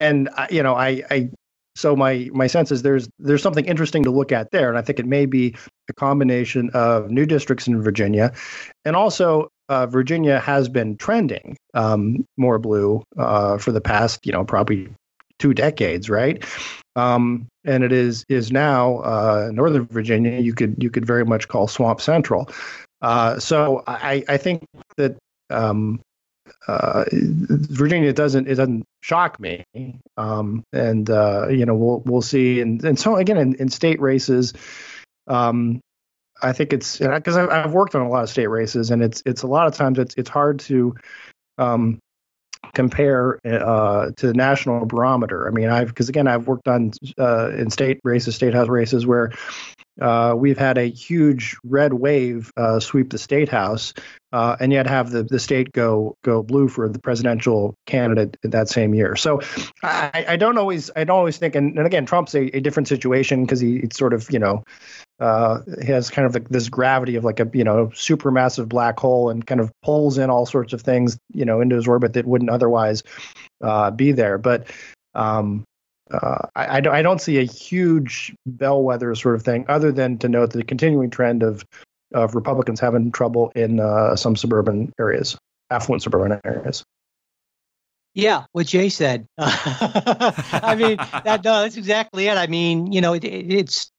and you know, I, I so my my sense is there's there's something interesting to look at there, and I think it may be a combination of new districts in Virginia, and also uh, Virginia has been trending um, more blue uh, for the past you know probably two decades, right? Um, and it is is now uh, Northern Virginia. You could you could very much call Swamp Central. Uh, so I, I think that um, uh, Virginia doesn't it doesn't shock me, um, and uh, you know we'll we'll see. And and so again in, in state races, um, I think it's because I've worked on a lot of state races, and it's it's a lot of times it's it's hard to um, compare uh, to the national barometer. I mean, I've because again I've worked on uh, in state races, state house races where uh, we've had a huge red wave uh, sweep the state house, uh, and yet have the, the state go go blue for the presidential candidate that same year. So I, I don't always I don't always think, and, and again, Trump's a, a different situation because he it's sort of you know uh, has kind of the, this gravity of like a you know supermassive black hole and kind of pulls in all sorts of things you know into his orbit that wouldn't otherwise uh, be there. But um, uh, I, I, don't see a huge bellwether sort of thing, other than to note the continuing trend of of Republicans having trouble in uh, some suburban areas, affluent suburban areas. Yeah, what Jay said. [LAUGHS] I mean, that no, that's exactly it. I mean, you know, it, it, it's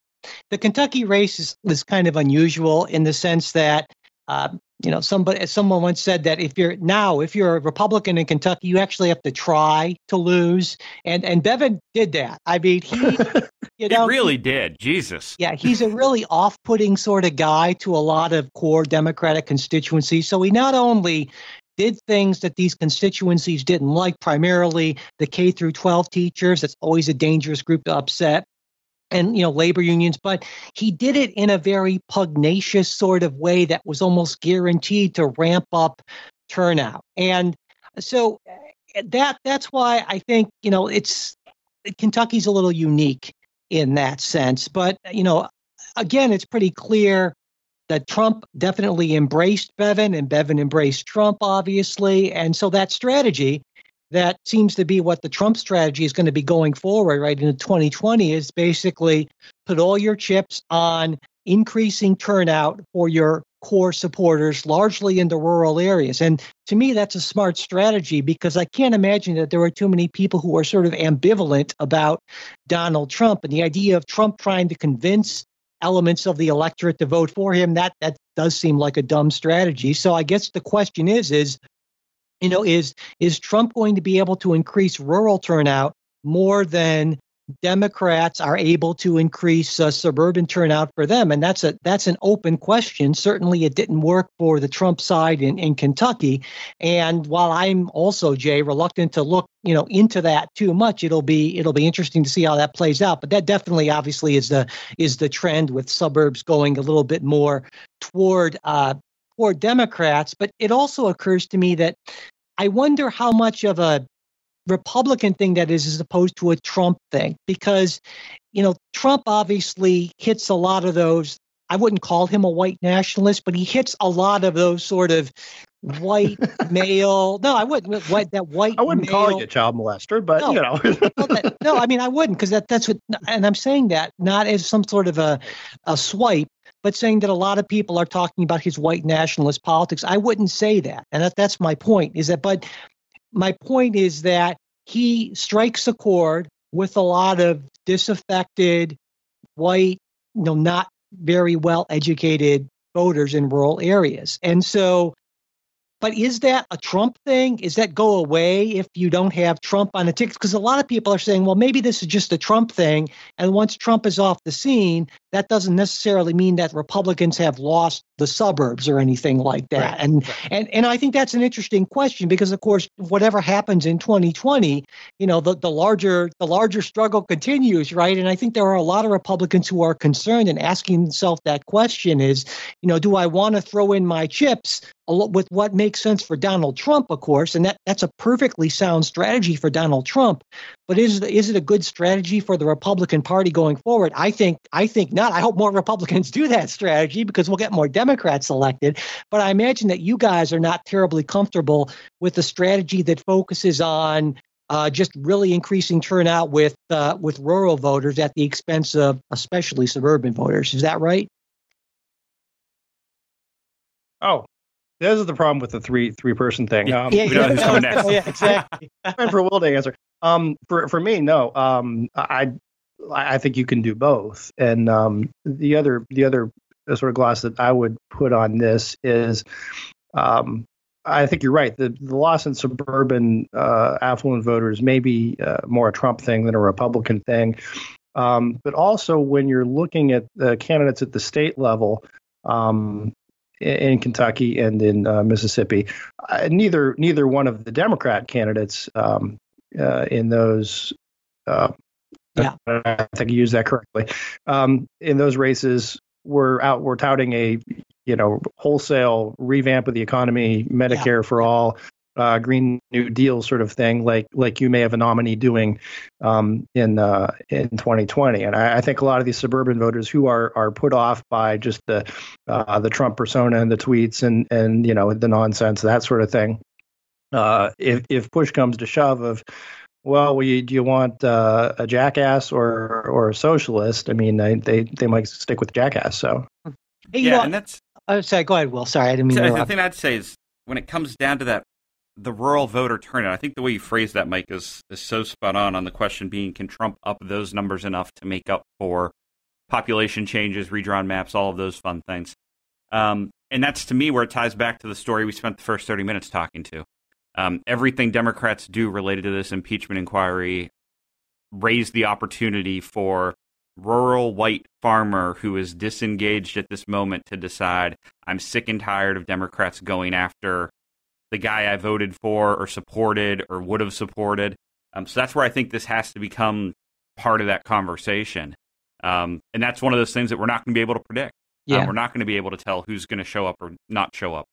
the Kentucky race is, was kind of unusual in the sense that uh, you know, somebody, someone once said that if you're now, if you're a Republican in Kentucky, you actually have to try to lose, and and Bevin did that. I mean, he, [LAUGHS] you know, he really did. Jesus. Yeah, he's a really off-putting sort of guy to a lot of core Democratic constituencies. So he not only did things that these constituencies didn't like, primarily the K through 12 teachers. That's always a dangerous group to upset and you know labor unions but he did it in a very pugnacious sort of way that was almost guaranteed to ramp up turnout and so eh, that that's why i think you know it's kentucky's a little unique in that sense but you know again it's pretty clear that Trump definitely embraced Bevin and Bevin embraced Trump, obviously. And so that strategy that seems to be what the Trump strategy is going to be going forward, right, in 2020 is basically put all your chips on increasing turnout for your core supporters, largely in the rural areas. And to me, that's a smart strategy because I can't imagine that there are too many people who are sort of ambivalent about Donald Trump. And the idea of Trump trying to convince elements of the electorate to vote for him that that does seem like a dumb strategy. So i guess the question is is you know, is is Trump going to be able to increase rural turnout more than Democrats are able to increase uh, suburban turnout for them, and that's a that's an open question. Certainly, it didn't work for the Trump side in, in Kentucky. And while I'm also Jay reluctant to look you know into that too much, it'll be it'll be interesting to see how that plays out. But that definitely, obviously, is the is the trend with suburbs going a little bit more toward uh, or Democrats, but it also occurs to me that I wonder how much of a Republican thing that is as opposed to a Trump thing because you know Trump obviously hits a lot of those I wouldn't call him a white nationalist but he hits a lot of those sort of white [LAUGHS] male no I wouldn't what that white I wouldn't male, call you a child molester but no, you know. [LAUGHS] No I mean I wouldn't because that that's what and I'm saying that not as some sort of a a swipe but saying that a lot of people are talking about his white nationalist politics. I wouldn't say that. And that, that's my point is that, but my point is that he strikes a chord with a lot of disaffected, white, you know, not very well educated voters in rural areas. And so but is that a Trump thing? Is that go away if you don't have Trump on the ticket? Because a lot of people are saying, well, maybe this is just a Trump thing. And once Trump is off the scene, that doesn't necessarily mean that Republicans have lost the suburbs or anything like that. Right, and, right. and and I think that's an interesting question because of course whatever happens in 2020, you know, the, the larger the larger struggle continues, right? And I think there are a lot of Republicans who are concerned and asking themselves that question is, you know, do I want to throw in my chips with what makes sense for Donald Trump, of course, and that, that's a perfectly sound strategy for Donald Trump. But is is it a good strategy for the Republican Party going forward? I think I think not. I hope more Republicans do that strategy because we'll get more Democrats elected. But I imagine that you guys are not terribly comfortable with a strategy that focuses on uh, just really increasing turnout with uh, with rural voters at the expense of especially suburban voters. Is that right? Oh, this is the problem with the three three person thing. Um, we know who's coming next. [LAUGHS] yeah, exactly. [LAUGHS] for Will to answer. Um, for for me, no. Um, I I think you can do both. And um, the other the other sort of gloss that I would put on this is, um, I think you're right. The the loss in suburban uh, affluent voters may be uh, more a Trump thing than a Republican thing. Um, but also when you're looking at the candidates at the state level, um, in Kentucky and in uh, Mississippi. Uh, neither neither one of the Democrat candidates um, uh, in those. Yeah. I think you used that correctly. Um, in those races, we're out. We're touting a you know wholesale revamp of the economy, Medicare for all, uh, Green New Deal sort of thing, like like you may have a nominee doing um, in uh, in 2020. And I, I, think a lot of these suburban voters who are are put off by just the uh, the Trump persona and the tweets and and you know the nonsense that sort of thing. Uh, if if push comes to shove of well, we, do you want uh, a jackass or or a socialist? I mean, they they, they might stick with jackass. So Hey, you yeah, know, and that's uh, sorry, go ahead, Will. Sorry, I didn't mean to So the thing I'd say is when it comes down to that, the rural voter turnout. I think the way you phrase that, Mike, is is so spot on. On the question being, can Trump up those numbers enough to make up for population changes, redrawn maps, all of those fun things? Um, and that's to me where it ties back to the story we spent the first thirty minutes talking to. Um, everything Democrats do related to this impeachment inquiry raise the opportunity for rural white farmer who is disengaged at this moment to decide I'm sick and tired of Democrats going after the guy I voted for or supported or would have supported. Um, so that's where I think this has to become part of that conversation. Um, and that's one of those things that we're not going to be able to predict. Um, Yeah. we're not going to be able to tell who's going to show up or not show up.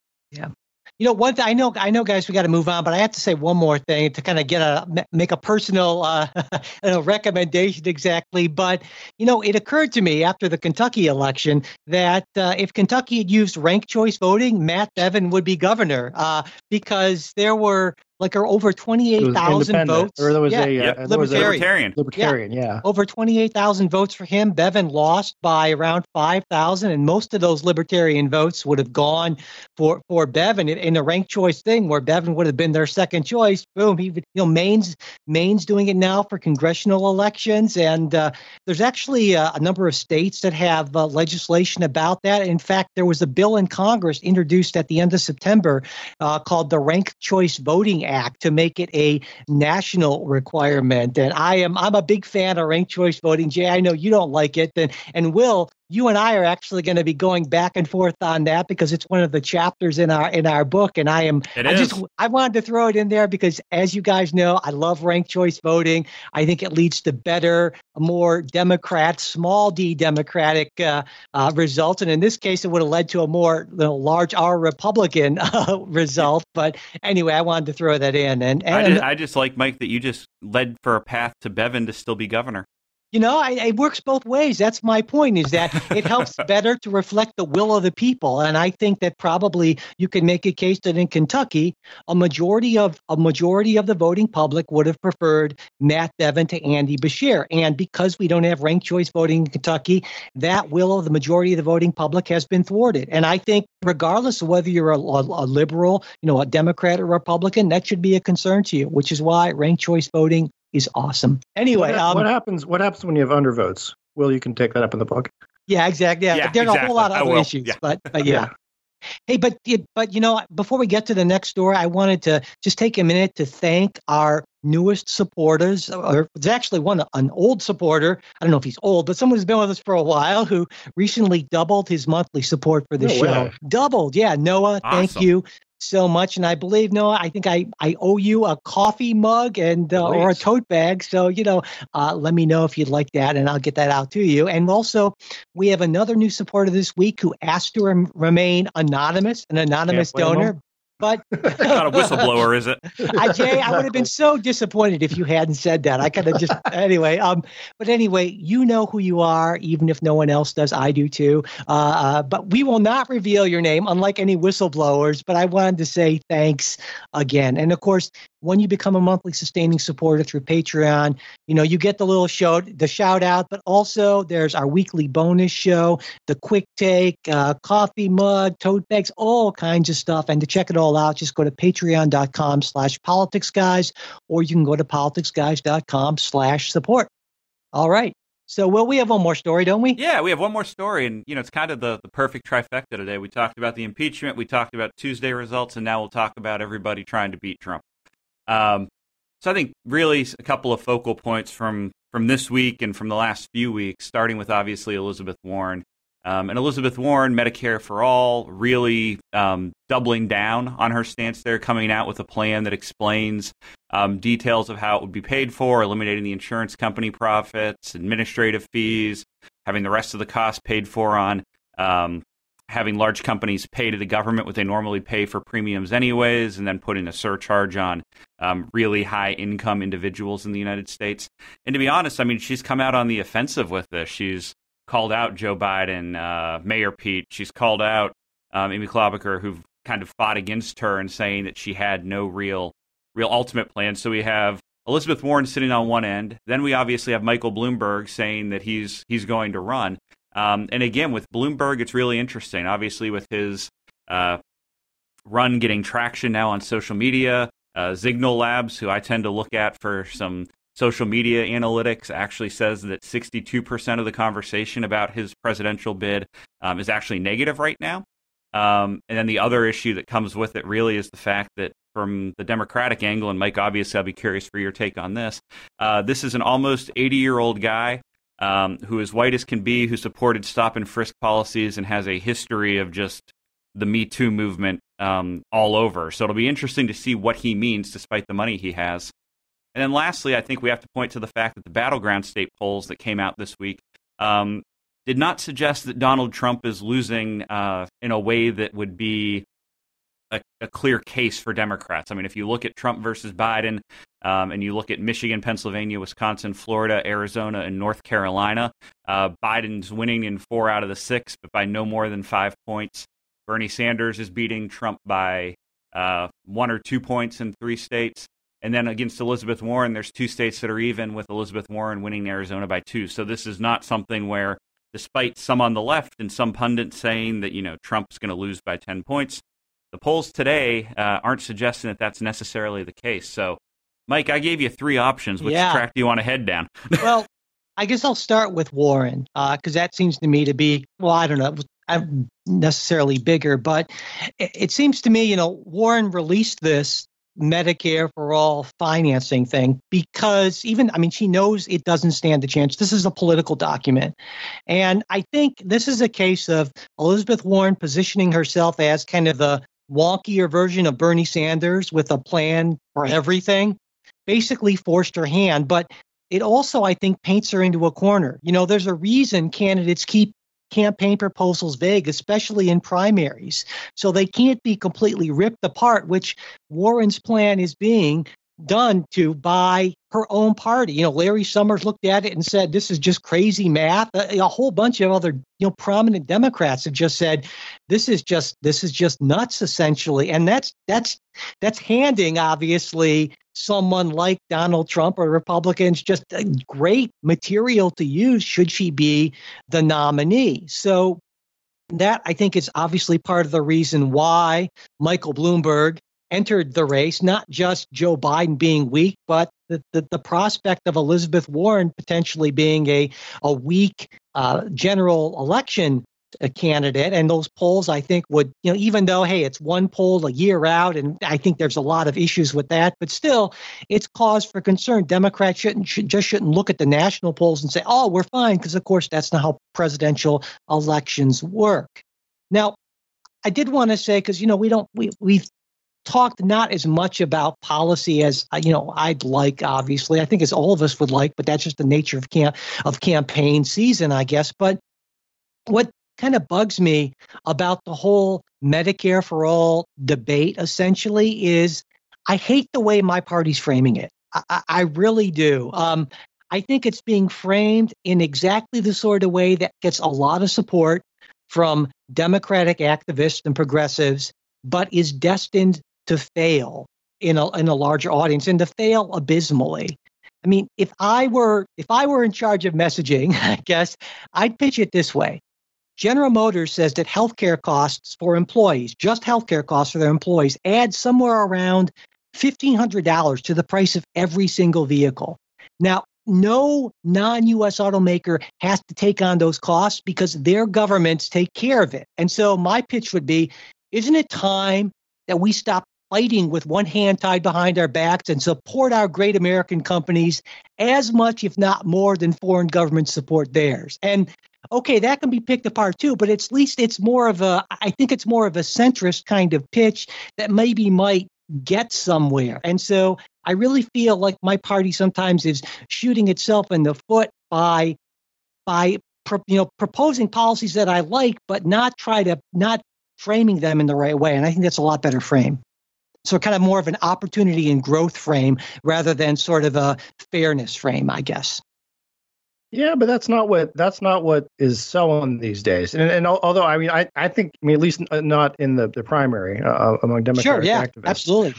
You know, one thing I know, I know, guys, we got to move on, but I have to say one more thing to kind of get a make a personal uh, [LAUGHS] know, recommendation exactly. But you know, it occurred to me after the Kentucky election that uh, if Kentucky had used ranked choice voting, Matt Bevin would be governor uh, because there were like over twenty it was independent, votes. or there was Yeah. a, Yep. uh, there was a Libertarian. Libertarian. libertarian. Yeah. over 28,000 votes for him. Bevin lost by around 5,000, and most of those libertarian votes would have gone for for Bevin in, in a ranked choice thing, where Bevin would have been their second choice. Boom, he would, you know Maine's Maine's doing it now for congressional elections, and uh, there's actually uh, a number of states that have uh, legislation about that. In fact, there was a bill in Congress introduced at the end of September uh, called the Ranked Choice Voting Act to make it a national requirement. And I am I'm a big fan of ranked choice voting. Jay, I know you don't like it, and and Will, you and I are actually going to be going back and forth on that because it's one of the chapters in our in our book. And I am It I is. just I wanted to throw it in there because as you guys know, I love ranked choice voting. I think it leads to better, more Democrat, small D Democratic uh, uh, results. And in this case, it would have led to a more you know, large R Republican [LAUGHS] uh, result. But anyway, I wanted to throw that in. And, I, just, I just like, Mike, that you just led for a path to Bevin to still be governor. You know, I, it works both ways. That's my point. Is that it [LAUGHS] helps better to reflect the will of the people, and I think that probably you can make a case that in Kentucky, a majority of a majority of the voting public would have preferred Matt Bevin to Andy Beshear, and because we don't have ranked choice voting in Kentucky, that will of the majority of the voting public has been thwarted. And I think, regardless of whether you're a, a, a liberal, you know, a Democrat or Republican, that should be a concern to you. Which is why ranked choice voting is awesome. Anyway, what, um, what happens? What happens when you have undervotes? Will you can take that up in the book? Yeah, exactly. Yeah, Yeah, there are a whole lot of other issues, Yeah. but, but yeah. Hey, but but you know, before we get to the next story, I wanted to just take a minute to thank our newest supporters. Or it's actually one an old supporter. I don't know if he's old, but someone who's been with us for a while who recently doubled his monthly support for the No show. way. Doubled, yeah. Noah, thank you so much. And I believe Noah, I think I I owe you a coffee mug and uh, or a tote bag. So you know, uh, let me know if you'd like that, and I'll get that out to you. And also, we have another new supporter this week who asked to rem- remain anonymous, an anonymous donor. But [LAUGHS] Not a whistleblower, is it? [LAUGHS] I, Jay, I would have been so disappointed if you hadn't said that. I could have just [LAUGHS] anyway. Um, but anyway, you know who you are, even if no one else does. I do too. Uh, uh, but we will not reveal your name, unlike any whistleblowers. But I wanted to say thanks again, and of course, when you become a monthly sustaining supporter through Patreon, you know you get the little show, the shout out, but also there's our weekly bonus show, the quick take, uh, coffee mug, tote bags, all kinds of stuff. And to check it all out, just go to patreon.com slash politics guys, or you can go to politicsguys.com slash support. All right. So, well, we have one more story, don't we? Yeah, we have one more story, and you know it's kind of the, the perfect trifecta today. We talked about the impeachment, we talked about Tuesday results, and now we'll talk about everybody trying to beat Trump. Um, so I think really a couple of focal points from from this week and from the last few weeks, starting with obviously Elizabeth Warren. Um, and Elizabeth Warren, Medicare for All, really um, doubling down on her stance there, coming out with a plan that explains um, details of how it would be paid for, eliminating the insurance company profits, administrative fees, having the rest of the cost paid for on um, having large companies pay to the government what they normally pay for premiums anyways, and then putting a surcharge on um, really high income individuals in the United States. And to be honest, I mean, she's come out on the offensive with this. She's called out Joe Biden, uh, Mayor Pete. She's called out um, Amy Klobuchar, who've kind of fought against her and saying that she had no real, real ultimate plan. So we have Elizabeth Warren sitting on one end. Then we obviously have Michael Bloomberg saying that he's he's going to run. Um, and again, with Bloomberg, it's really interesting. Obviously, with his uh, run getting traction now on social media, uh, Signal Labs, who I tend to look at for some social media analytics, actually says that 62% of the conversation about his presidential bid um, is actually negative right now. Um, and then the other issue that comes with it really is the fact that from the Democratic angle, and Mike, obviously, I'll be curious for your take on this. Uh, this is an almost 80 year old guy um, who is white as can be, who supported stop and frisk policies and has a history of just the Me Too movement um, all over. So it'll be interesting to see what he means despite the money he has. And then lastly, I think we have to point to the fact that the battleground state polls that came out this week um, did not suggest that Donald Trump is losing uh, in a way that would be a, a, clear case for Democrats. I mean, if you look at Trump versus Biden, um, and you look at Michigan, Pennsylvania, Wisconsin, Florida, Arizona, and North Carolina, uh, Biden's winning in four out of the six, but by no more than five points. Bernie Sanders is beating Trump by uh, one or two points in three states. And then against Elizabeth Warren, there's two states that are even, with Elizabeth Warren winning Arizona by two. So this is not something where, despite some on the left and some pundits saying that you know Trump's going to lose by 10 points, the polls today uh, aren't suggesting that that's necessarily the case. So, Mike, I gave you three options. Which Yeah. track do you want to head down? [LAUGHS] well, I guess I'll start with Warren uh, because that seems to me to be well, I don't know, I'm necessarily bigger, but it, it seems to me, you know, Warren released this Medicare for all financing thing because even I mean she knows it doesn't stand a chance. This is a political document. And I think this is a case of Elizabeth Warren positioning herself as kind of the wonkier version of Bernie Sanders with a plan for everything. Basically forced her hand, but it also I think paints her into a corner. You know, there's a reason candidates keep campaign proposals vague, especially in primaries. So they can't be completely ripped apart, which Warren's plan is being done to by her own party. You know, Larry Summers looked at it and said, "This is just crazy math." A, a, whole bunch of other, you know, prominent Democrats have just said, "This is just this is just nuts," essentially, and that's that's that's handing obviously someone like Donald Trump or Republicans just uh, great material to use should she be the nominee. So that I think is obviously part of the reason why Michael Bloomberg entered the race, not just Joe Biden being weak, but the, the, the prospect of Elizabeth Warren potentially being a, a weak uh, general election a candidate. And those polls, I think, would, you know, even though, hey, it's one poll a year out, and I think there's a lot of issues with that, but still, it's cause for concern. Democrats shouldn't should, just shouldn't look at the national polls and say, oh, we're fine, because of course that's not how presidential elections work. Now, I did want to say because you know we don't we we've talked not as much about policy as uh, you know I'd like. Obviously, I think as all of us would like, but that's just the nature of camp of campaign season, I guess. But what kind of bugs me about the whole Medicare for all debate essentially is I hate the way my party's framing it. I, I really do. Um, I think it's being framed in exactly the sort of way that gets a lot of support from Democratic activists and progressives, but is destined to fail in a in a larger audience and to fail abysmally. I mean, if I were if I were in charge of messaging, [LAUGHS] I guess I'd pitch it this way. General Motors says that healthcare costs for employees, just healthcare costs for their employees, add somewhere around $1,500 to the price of every single vehicle. Now, no non US automaker has to take on those costs because their governments take care of it. And so my pitch would be isn't it time that we stop fighting with one hand tied behind our backs and support our great American companies as much, if not more, than foreign governments support theirs. And okay, that can be picked apart too, but at least it's more of a, I think it's more of a centrist kind of pitch that maybe might get somewhere. And so I really feel like my party sometimes is shooting itself in the foot by, by, you know, proposing policies that I like, but not try to, not framing them in the right way. And I think that's a lot better frame. So kind of more of an opportunity and growth frame rather than sort of a fairness frame, I guess. Yeah, but that's not what that's not what is selling these days. And, and although I mean, I, I think I mean at least not in the the primary uh, among Democratic sure, yeah, activists. Absolutely.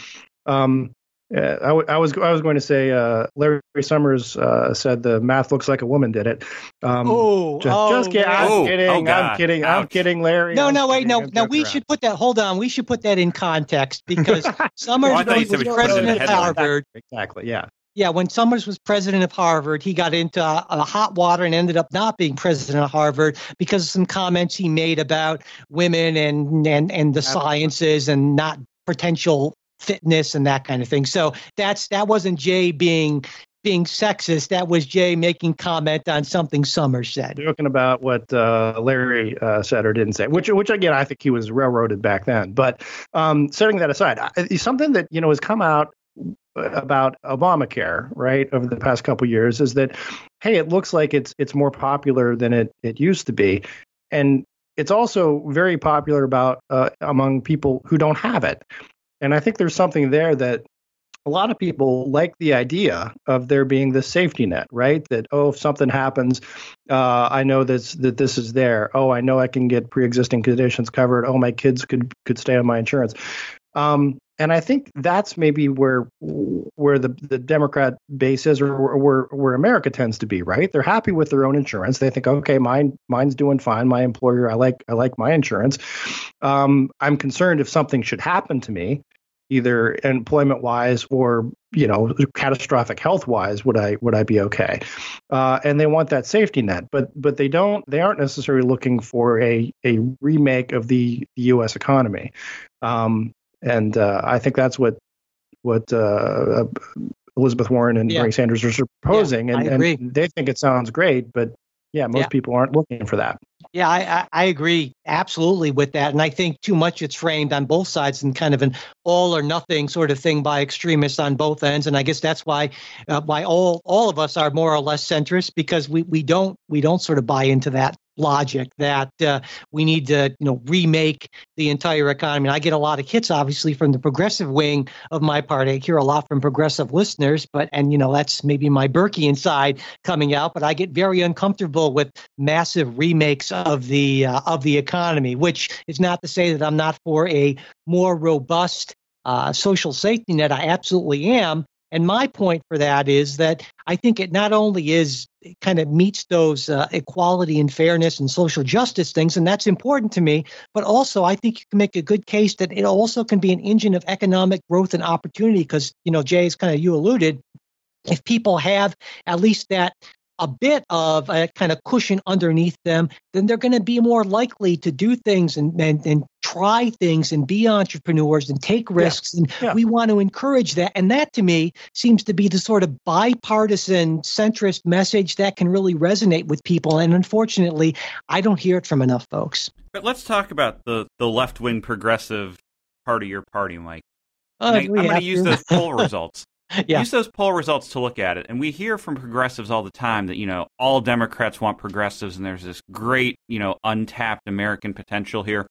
Um, yeah, I, w- I was I was going to say uh, Larry Summers uh, said the math looks like a woman did it. Um, oh, just, oh, just kidding. I'm oh, kidding. oh, I'm kidding. Ouch. I'm kidding, Larry. No, I'm no, wait, no, no. We around. should put that. Hold on. We should put that in context because Summers [LAUGHS] Well, I thought you was was president of Harvard. Exactly. Yeah. Yeah, when Summers was president of Harvard, he got into uh, hot water and ended up not being president of Harvard because of some comments he made about women and and and the sciences and not potential fitness and that kind of thing. So that's that wasn't Jay being being sexist. That was Jay making comment on something Summers said. Joking about what uh, Larry uh, said or didn't say, which which again I think he was railroaded back then. But um, setting that aside, something that you know has come out about Obamacare, right, over the past couple years is that, hey, it looks like it's it's more popular than it it used to be, and it's also very popular about uh, among people who don't have it, and I think there's something there that a lot of people like the idea of there being this safety net, right? That oh, if something happens, uh, I know this that this is there. Oh, I know I can get pre-existing conditions covered. Oh, my kids could could stay on my insurance. Um, and I think that's maybe where where the, the Democrat base is, or where where America tends to be. Right? They're happy with their own insurance. They think, okay, mine mine's doing fine. My employer, I like I like my insurance. Um, I'm concerned if something should happen to me, either employment wise or you know catastrophic health wise would i would i be okay uh, and they want that safety net but but they don't they aren't necessarily looking for a a remake of the, the us economy um, and uh, i think that's what what uh, elizabeth warren and Yeah. bernie sanders are proposing I and, and they think it sounds great but yeah most Yeah. people aren't looking for that Yeah, I, I, agree absolutely with that. And I think too much it's framed on both sides in kind of an all or nothing sort of thing by extremists on both ends. And I guess that's why uh, why all all of us are more or less centrist because we, we don't we don't sort of buy into that logic that uh, we need to you know remake the entire economy. And I get a lot of hits obviously from the progressive wing of my party. I hear a lot from progressive listeners, but and you know that's maybe my Burkean side coming out. But I get very uncomfortable with massive remakes of the uh, of the economy, which is not to say that I'm not for a more robust uh, social safety net. I absolutely am. And my point for that is that I think it not only is kind of meets those uh, equality and fairness and social justice things, and that's important to me, but also I think you can make a good case that it also can be an engine of economic growth and opportunity because, you know, Jay, is kind of you alluded, if people have at least that a bit of a kind of cushion underneath them, then they're going to be more likely to do things and, and, and try things and be entrepreneurs and take risks. Yeah. And yeah. we want to encourage that. And that to me seems to be the sort of bipartisan centrist message that can really resonate with people. And unfortunately, I don't hear it from enough folks. But let's talk about the, the left wing progressive part of your party, Mike. Uh, I, am going to use those poll [LAUGHS] results. [LAUGHS] Yeah. Use those poll results to look at it. And we hear from progressives all the time that, you know, all Democrats want progressives and there's this great, you know, untapped American potential here.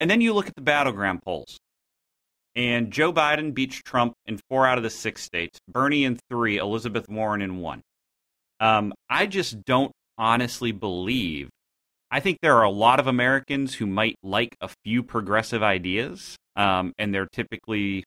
And then you look at the battleground polls. And Joe Biden beats Trump in four out of the six states, Bernie in three, Elizabeth Warren in one. Um, I just don't honestly believe. I think there are a lot of Americans who might like a few progressive ideas, um, and they're typically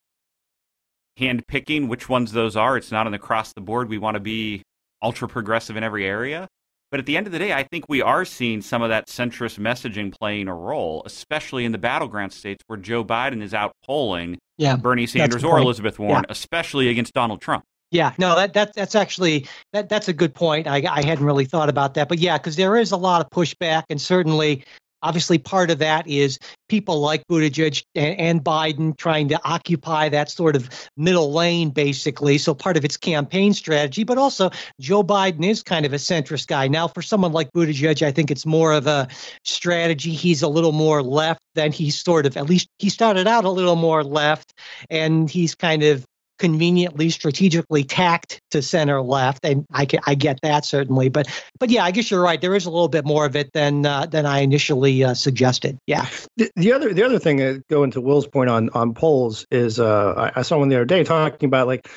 hand picking which ones those are. It's not an across the board. We want to be ultra progressive in every area. But at the end of the day, I think we are seeing some of that centrist messaging playing a role, especially in the battleground states where Joe Biden is out polling yeah, Bernie Sanders or Elizabeth Warren, yeah. especially against Donald Trump. Yeah, no, that, that that's actually that that's a good point. I, I hadn't really thought about that, but yeah, because there is a lot of pushback, and certainly Obviously, part of that is people like Buttigieg and, and, Biden trying to occupy that sort of middle lane, basically. So part of its campaign strategy, but also Joe Biden is kind of a centrist guy. Now, for someone like Buttigieg, I think it's more of a strategy. He's a little more left than he's sort of, at least he started out a little more left, and he's kind of conveniently strategically tacked to center left and I, can, I get that certainly but but yeah i guess you're right. There is a little bit more of it than uh, than i initially uh, suggested. Yeah. The, the, other the other thing that going to will's point on on polls is uh, I, I saw one the other day talking about like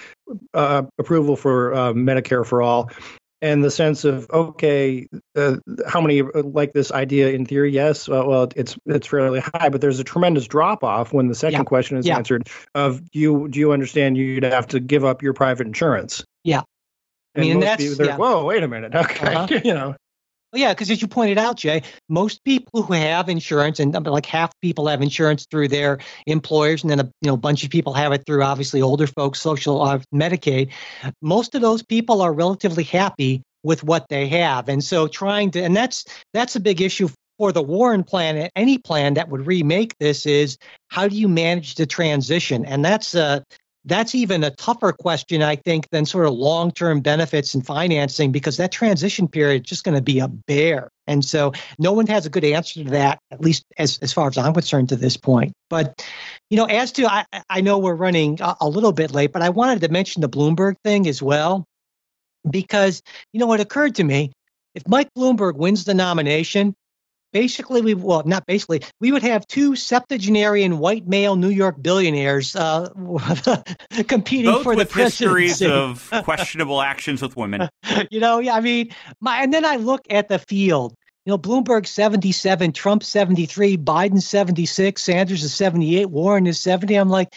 uh, approval for uh, medicare for all and the sense of okay, uh, how many like this idea in theory? Yes, uh, well, it's it's fairly high, but there's a tremendous drop off when the second yeah. question is yeah. answered. Of do you do you understand you'd have to give up your private insurance? Yeah, I mean, that's people, yeah. whoa, wait a minute, [LAUGHS] okay, uh-huh. you know. Yeah, because as you pointed out, Jay, most people who have insurance, and like half people have insurance through their employers, and then a you know bunch of people have it through obviously older folks, social uh, Medicaid. Most of those people are relatively happy with what they have, and so trying to, and that's that's a big issue for the Warren plan. Any plan that would remake this is how do you manage the transition, and that's uh, that's even a tougher question, I think, than sort of long term benefits and financing because that transition period is just going to be a bear. And so no one has a good answer to that, at least as, as far as I'm concerned to this point. But, you know, as to, I, I know we're running a, a little bit late, but I wanted to mention the Bloomberg thing as well, because, you know, what occurred to me if Mike Bloomberg wins the nomination, basically we well not basically we would have two septuagenarian white male New York billionaires uh, [LAUGHS] competing Both for the presidency. histories of [LAUGHS] questionable actions with women. You know, yeah, I mean, my and then I look at the field. You know, Bloomberg 77, Trump 73, Biden 76, Sanders is 78, Warren is 70. I'm like,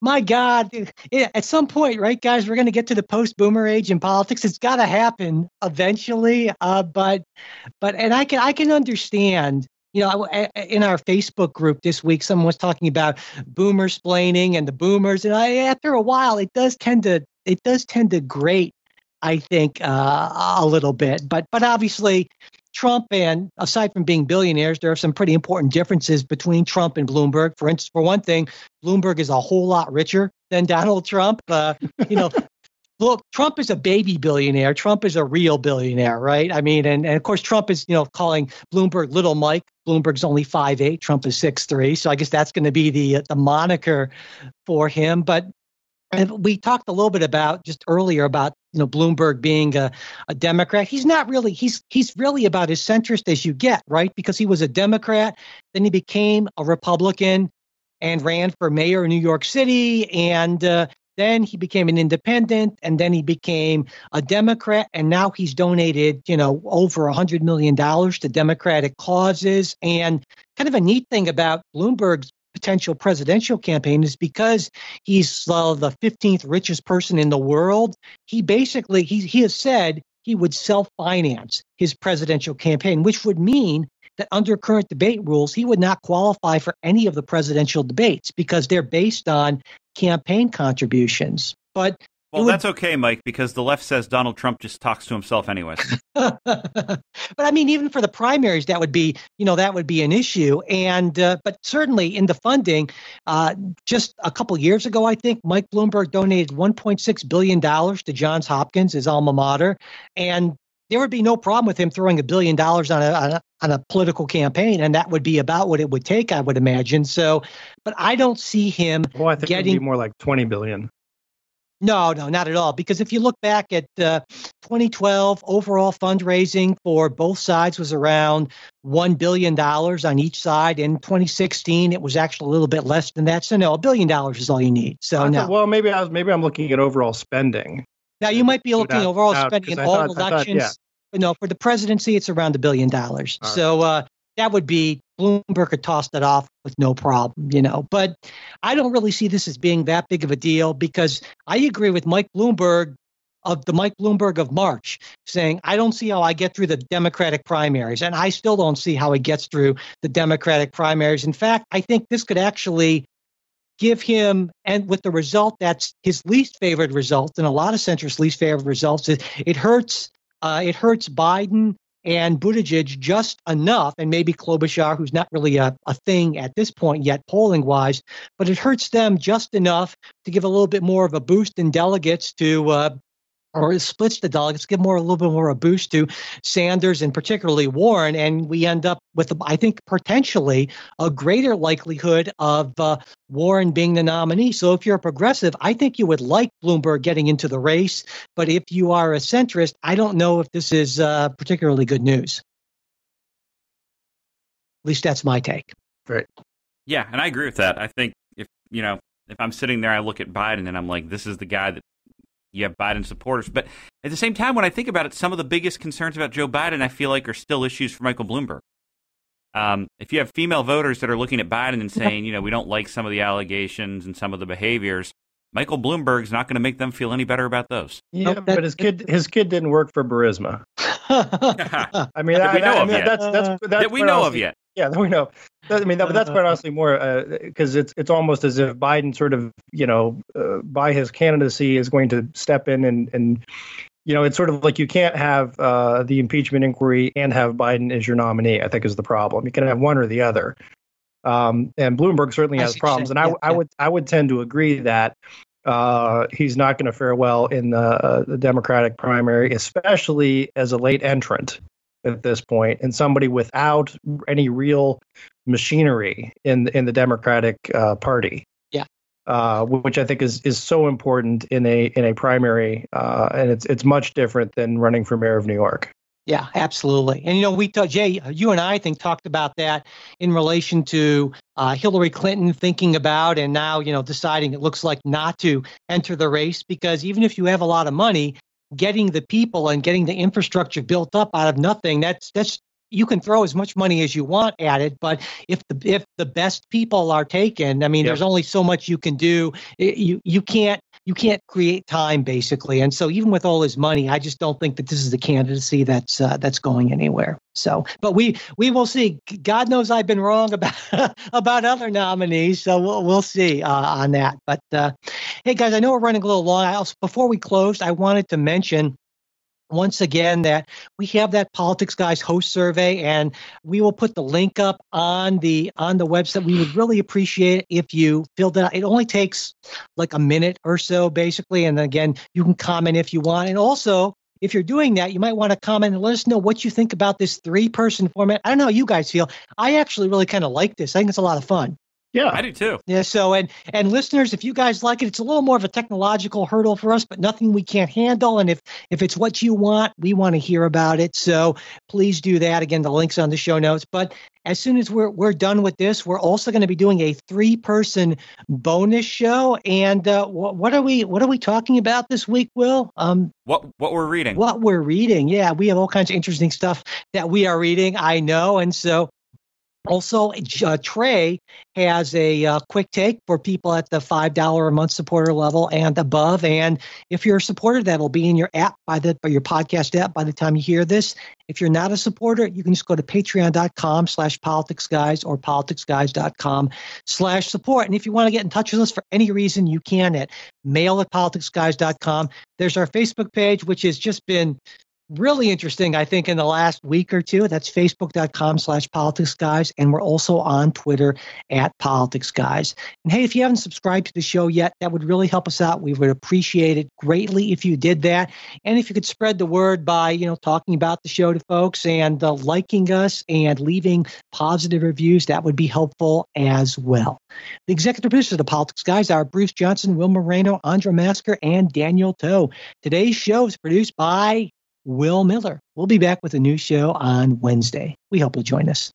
my God, at some point, right, guys, we're going to get to the post-boomer age in politics. It's got to happen eventually. Uh, but, but, and I can, I can understand. You know, in our Facebook group this week, someone was talking about boomer splaining and the boomers, and I, after a while, it does tend to, it does tend to grate I think uh, a little bit. But but obviously, Trump and aside from being billionaires, there are some pretty important differences between Trump and Bloomberg. For instance, for one thing, Bloomberg is a whole lot richer than Donald Trump. Uh, you know. [LAUGHS] Look, Trump is a baby billionaire. Trump is a real billionaire, right? I mean, and, and of course, Trump is, you know, calling Bloomberg Little Mike. Bloomberg's only five eight. Trump is six three. So I guess that's going to be the the moniker for him. But and we talked a little bit about just earlier about you know Bloomberg being a, a Democrat. He's not really. He's he's really about as centrist as you get, right? Because he was a Democrat, then he became a Republican and ran for mayor of New York City, and uh, then he became an independent, and then he became a Democrat, and now he's donated you know over a hundred million dollars to Democratic causes. And kind of a neat thing about Bloomberg's potential presidential campaign is because he's uh, the 15th richest person in the world. He basically he he has said he would self-finance his presidential campaign, which would mean that under current debate rules, he would not qualify for any of the presidential debates because they're based on campaign contributions. But Well, would- that's okay, Mike, because the left says Donald Trump just talks to himself anyway. [LAUGHS] but I mean, even for the primaries, that would be, you know, that would be an issue. And uh, but certainly in the funding, uh, just a couple years ago, I think Mike Bloomberg donated 1.6 billion dollars to Johns Hopkins, his alma mater, and there would be no problem with him throwing a billion dollars on a, on a on a political campaign, and that would be about what it would take, I would imagine. So, but I don't see him Well, I think it'd be more like 20 billion. No, no, not at all. Because if you look back at uh, 2012, overall fundraising for both sides was around $1 billion on each side. In 2016, it was actually a little bit less than that. So, no, a billion dollars is all you need. So, no. well, maybe I was maybe I'm looking at overall spending. now, you might be looking Without overall doubt, spending in all thought- I thought- elections. yeah. But no, for the presidency, it's around a billion dollars. Right. So, uh, that would be Bloomberg could toss that off with no problem, you know. But I don't really see this as being that big of a deal because I agree with Mike Bloomberg of the Mike Bloomberg of March saying, I don't see how I get through the Democratic primaries. And I still don't see how he gets through the Democratic primaries. In fact, I think this could actually give him, and with the result that's his least favored result, and a lot of centrists' least favored results, it, it hurts. Uh, it hurts Biden and Buttigieg just enough, and maybe Klobuchar, who's not really a, a thing at this point yet, polling wise, but it hurts them just enough to give a little bit more of a boost in delegates to, uh, or it splits the delegates, give more a little bit more a boost to Sanders and particularly Warren, and we end up with, I think, potentially a greater likelihood of uh, Warren being the nominee. So if you're a progressive, I think you would like Bloomberg getting into the race. But if you are a centrist, I don't know if this is uh, particularly good news. At least that's my take. Right. yeah, and I agree with that. I think if you know, if I'm sitting there, I look at Biden and I'm like, this is the guy that you have Biden supporters. But at the same time, when I think about it, some of the biggest concerns about Joe Biden, I feel like, are still issues for Michael Bloomberg. Um, if you have female voters that are looking at Biden and saying, you know, we don't like some of the allegations and some of the behaviors, Michael Bloomberg's not going to make them feel any better about those. Yeah, Nope, that- but his kid his kid didn't work for Burisma. [LAUGHS] I mean, That we I- know of mean, yet. that's that's that's that we know of yet. [LAUGHS] Yeah, we know. I mean, that, but that's quite honestly more because it's it's almost as if Biden sort of you know uh, by his candidacy is going to step in and and you know it's sort of like you can't have uh, the impeachment inquiry and have Biden as your nominee. I think is the problem. You can have one or the other. Um, and Bloomberg certainly has see what you're problems, and. I Yeah, I yeah. would I would tend to agree that uh, he's not going to fare well in the, uh, the Democratic primary, especially as a late entrant at this point, and somebody without any real machinery in in the Democratic uh, Party. Yeah. Uh, which I think is is so important in a in a primary, uh, and it's it's much different than running for mayor of New York. Yeah, absolutely. And you know, we talked, Jay, you and I, I think talked about that in relation to uh, Hillary Clinton thinking about and now you know deciding it looks like not to enter the race because even if you have a lot of money, getting the people and getting the infrastructure built up out of nothing that's that's you can throw as much money as you want at it, but if the if the best people are taken, I mean, Yep. there's only so much you can do. You you can't you can't create time basically, and so even with all his money, I just don't think that this is the candidacy that's uh, that's going anywhere. So, but we we will see. God knows I've been wrong about [LAUGHS] about other nominees, so we'll we'll see uh, on that. But uh, hey, guys, I know we're running a little long. I also, before we closed, I wanted to mention once again that we have that politics guys host survey and we will put the link up on the on the website. We would really appreciate it if you filled it out. It only takes like a minute or so basically and again you can comment if you want. And also if you're doing that you might want to comment and let us know what you think about this three person format. I don't know how you guys feel. I actually really kind of like this. I think it's a lot of fun Yeah, I do too. yeah. So, and and listeners, if you guys like it, it's a little more of a technological hurdle for us, but nothing we can't handle. And if if it's what you want, we want to hear about it. So please do that. Again, the links on the show notes. But as soon as we're we're done with this, we're also going to be doing a three person bonus show. And uh, what what are we what are we talking about this week, Will? Um, What what we're reading? what we're reading. Yeah, we have all kinds of interesting stuff that we are reading. I know, and so Also, uh, Trey has a uh, quick take for people at the $5 a month supporter level and above. And if you're a supporter, that'll be in your app by the by your podcast app by the time you hear this. If you're not a supporter, you can just go to patreon.com slash politicsguys or politicsguys.com slash support. And if you want to get in touch with us for any reason, you can at mail at politicsguys.com. There's our Facebook page, which has just been really interesting, I think, in the last week or two. That's facebook.com slash politics guys. And we're also on Twitter at politics guys. And hey, if you haven't subscribed to the show yet, that would really help us out. We would appreciate it greatly if you did that. And if you could spread the word by, you know, talking about the show to folks and uh, liking us and leaving positive reviews, that would be helpful as well. The executive producers of the Politics Guys are Bruce Johnson, Will Moreno, Andra Masker, and Daniel Toe. Today's show is produced by Will Miller. We'll be back with a new show on Wednesday. We hope you'll join us.